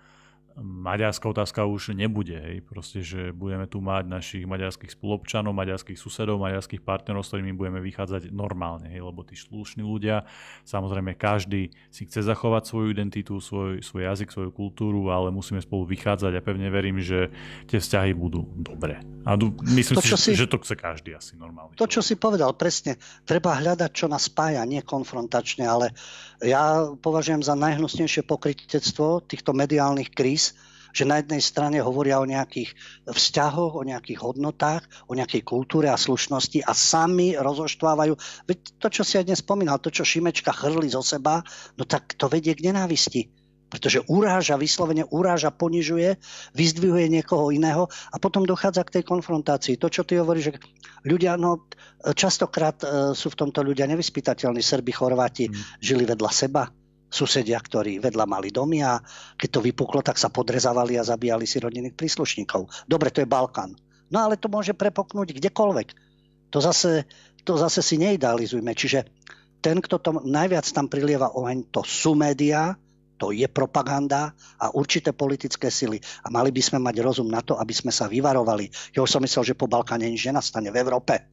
maďarská otázka už nebude. Hej. Proste, že budeme tu mať našich maďarských spolupčanov, maďarských susedov, maďarských partnerov, s ktorými budeme vychádzať normálne. Hej. Lebo tí slušní ľudia, samozrejme každý si chce zachovať svoju identitu, svoj, svoj jazyk, svoju kultúru, ale musíme spolu vychádzať a pevne verím, že tie vzťahy budú dobré. A myslím to, si, si, že to chce každý asi normálne. To, čo si povedal, presne. Treba hľadať, čo nás spája, nie konfrontačne, ale ja považujem za najhnusnejšie pokrytectvo týchto mediálnych kríz, že na jednej strane hovoria o nejakých vzťahoch, o nejakých hodnotách, o nejakej kultúre a slušnosti a sami rozoštvávajú. Veď to, čo si aj dnes spomínal, to, čo Šimečka chrli zo seba, no tak to vedie k nenávisti pretože uráža, vyslovene uráža, ponižuje, vyzdvihuje niekoho iného a potom dochádza k tej konfrontácii. To, čo ty hovoríš, že ľudia, no častokrát e, sú v tomto ľudia nevyspytateľní. Srbi, Chorváti mm. žili vedľa seba, susedia, ktorí vedľa mali domy a keď to vypuklo, tak sa podrezávali a zabíjali si rodinných príslušníkov. Dobre, to je Balkán. No ale to môže prepoknúť kdekoľvek. To zase, to zase si neidealizujme. Čiže ten, kto to najviac tam prilieva oheň, to sú médiá, to je propaganda a určité politické sily. A mali by sme mať rozum na to, aby sme sa vyvarovali. Ja som myslel, že po Balkáne nič nenastane v Európe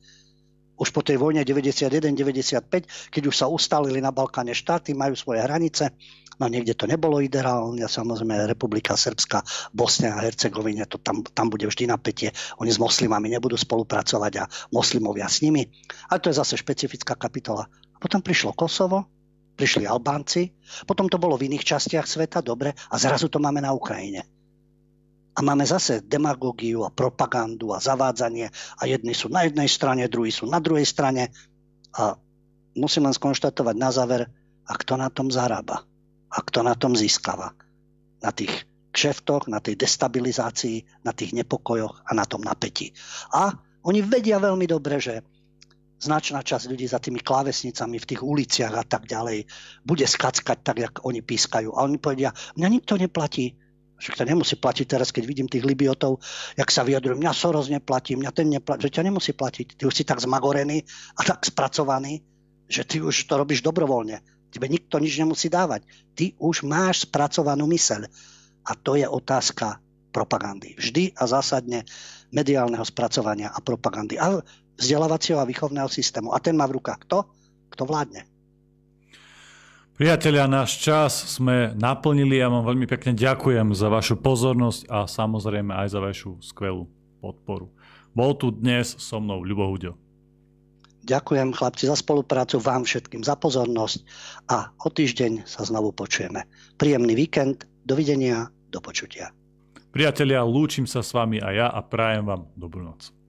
už po tej vojne 91-95, keď už sa ustalili na Balkáne štáty, majú svoje hranice, no niekde to nebolo ideálne, samozrejme Republika Srbska, Bosnia a Hercegovina, to tam, tam bude vždy napätie, oni s moslimami nebudú spolupracovať a moslimovia s nimi, ale to je zase špecifická kapitola. A potom prišlo Kosovo, prišli Albánci, potom to bolo v iných častiach sveta, dobre, a zrazu to máme na Ukrajine. A máme zase demagógiu a propagandu a zavádzanie a jedni sú na jednej strane, druhí sú na druhej strane. A musím len skonštatovať na záver, a kto na tom zarába a kto na tom získava. Na tých kšeftoch, na tej destabilizácii, na tých nepokojoch a na tom napätí. A oni vedia veľmi dobre, že značná časť ľudí za tými klávesnicami v tých uliciach a tak ďalej bude skackať tak, jak oni pískajú. A oni povedia, mňa nikto neplatí, však to nemusí platiť teraz, keď vidím tých Libiotov, jak sa vyjadrujú, mňa Soros neplatí, mňa ten neplatí, že ťa nemusí platiť. Ty už si tak zmagorený a tak spracovaný, že ty už to robíš dobrovoľne. Tebe nikto nič nemusí dávať. Ty už máš spracovanú myseľ. A to je otázka propagandy. Vždy a zásadne mediálneho spracovania a propagandy. A vzdelávacieho a výchovného systému. A ten má v rukách kto? Kto vládne. Priatelia, náš čas sme naplnili a vám veľmi pekne ďakujem za vašu pozornosť a samozrejme aj za vašu skvelú podporu. Bol tu dnes so mnou Ľubo Huďo. Ďakujem chlapci za spoluprácu, vám všetkým za pozornosť a o týždeň sa znovu počujeme. Príjemný víkend, dovidenia, do počutia. Priatelia, lúčim sa s vami a ja a prajem vám dobrú noc.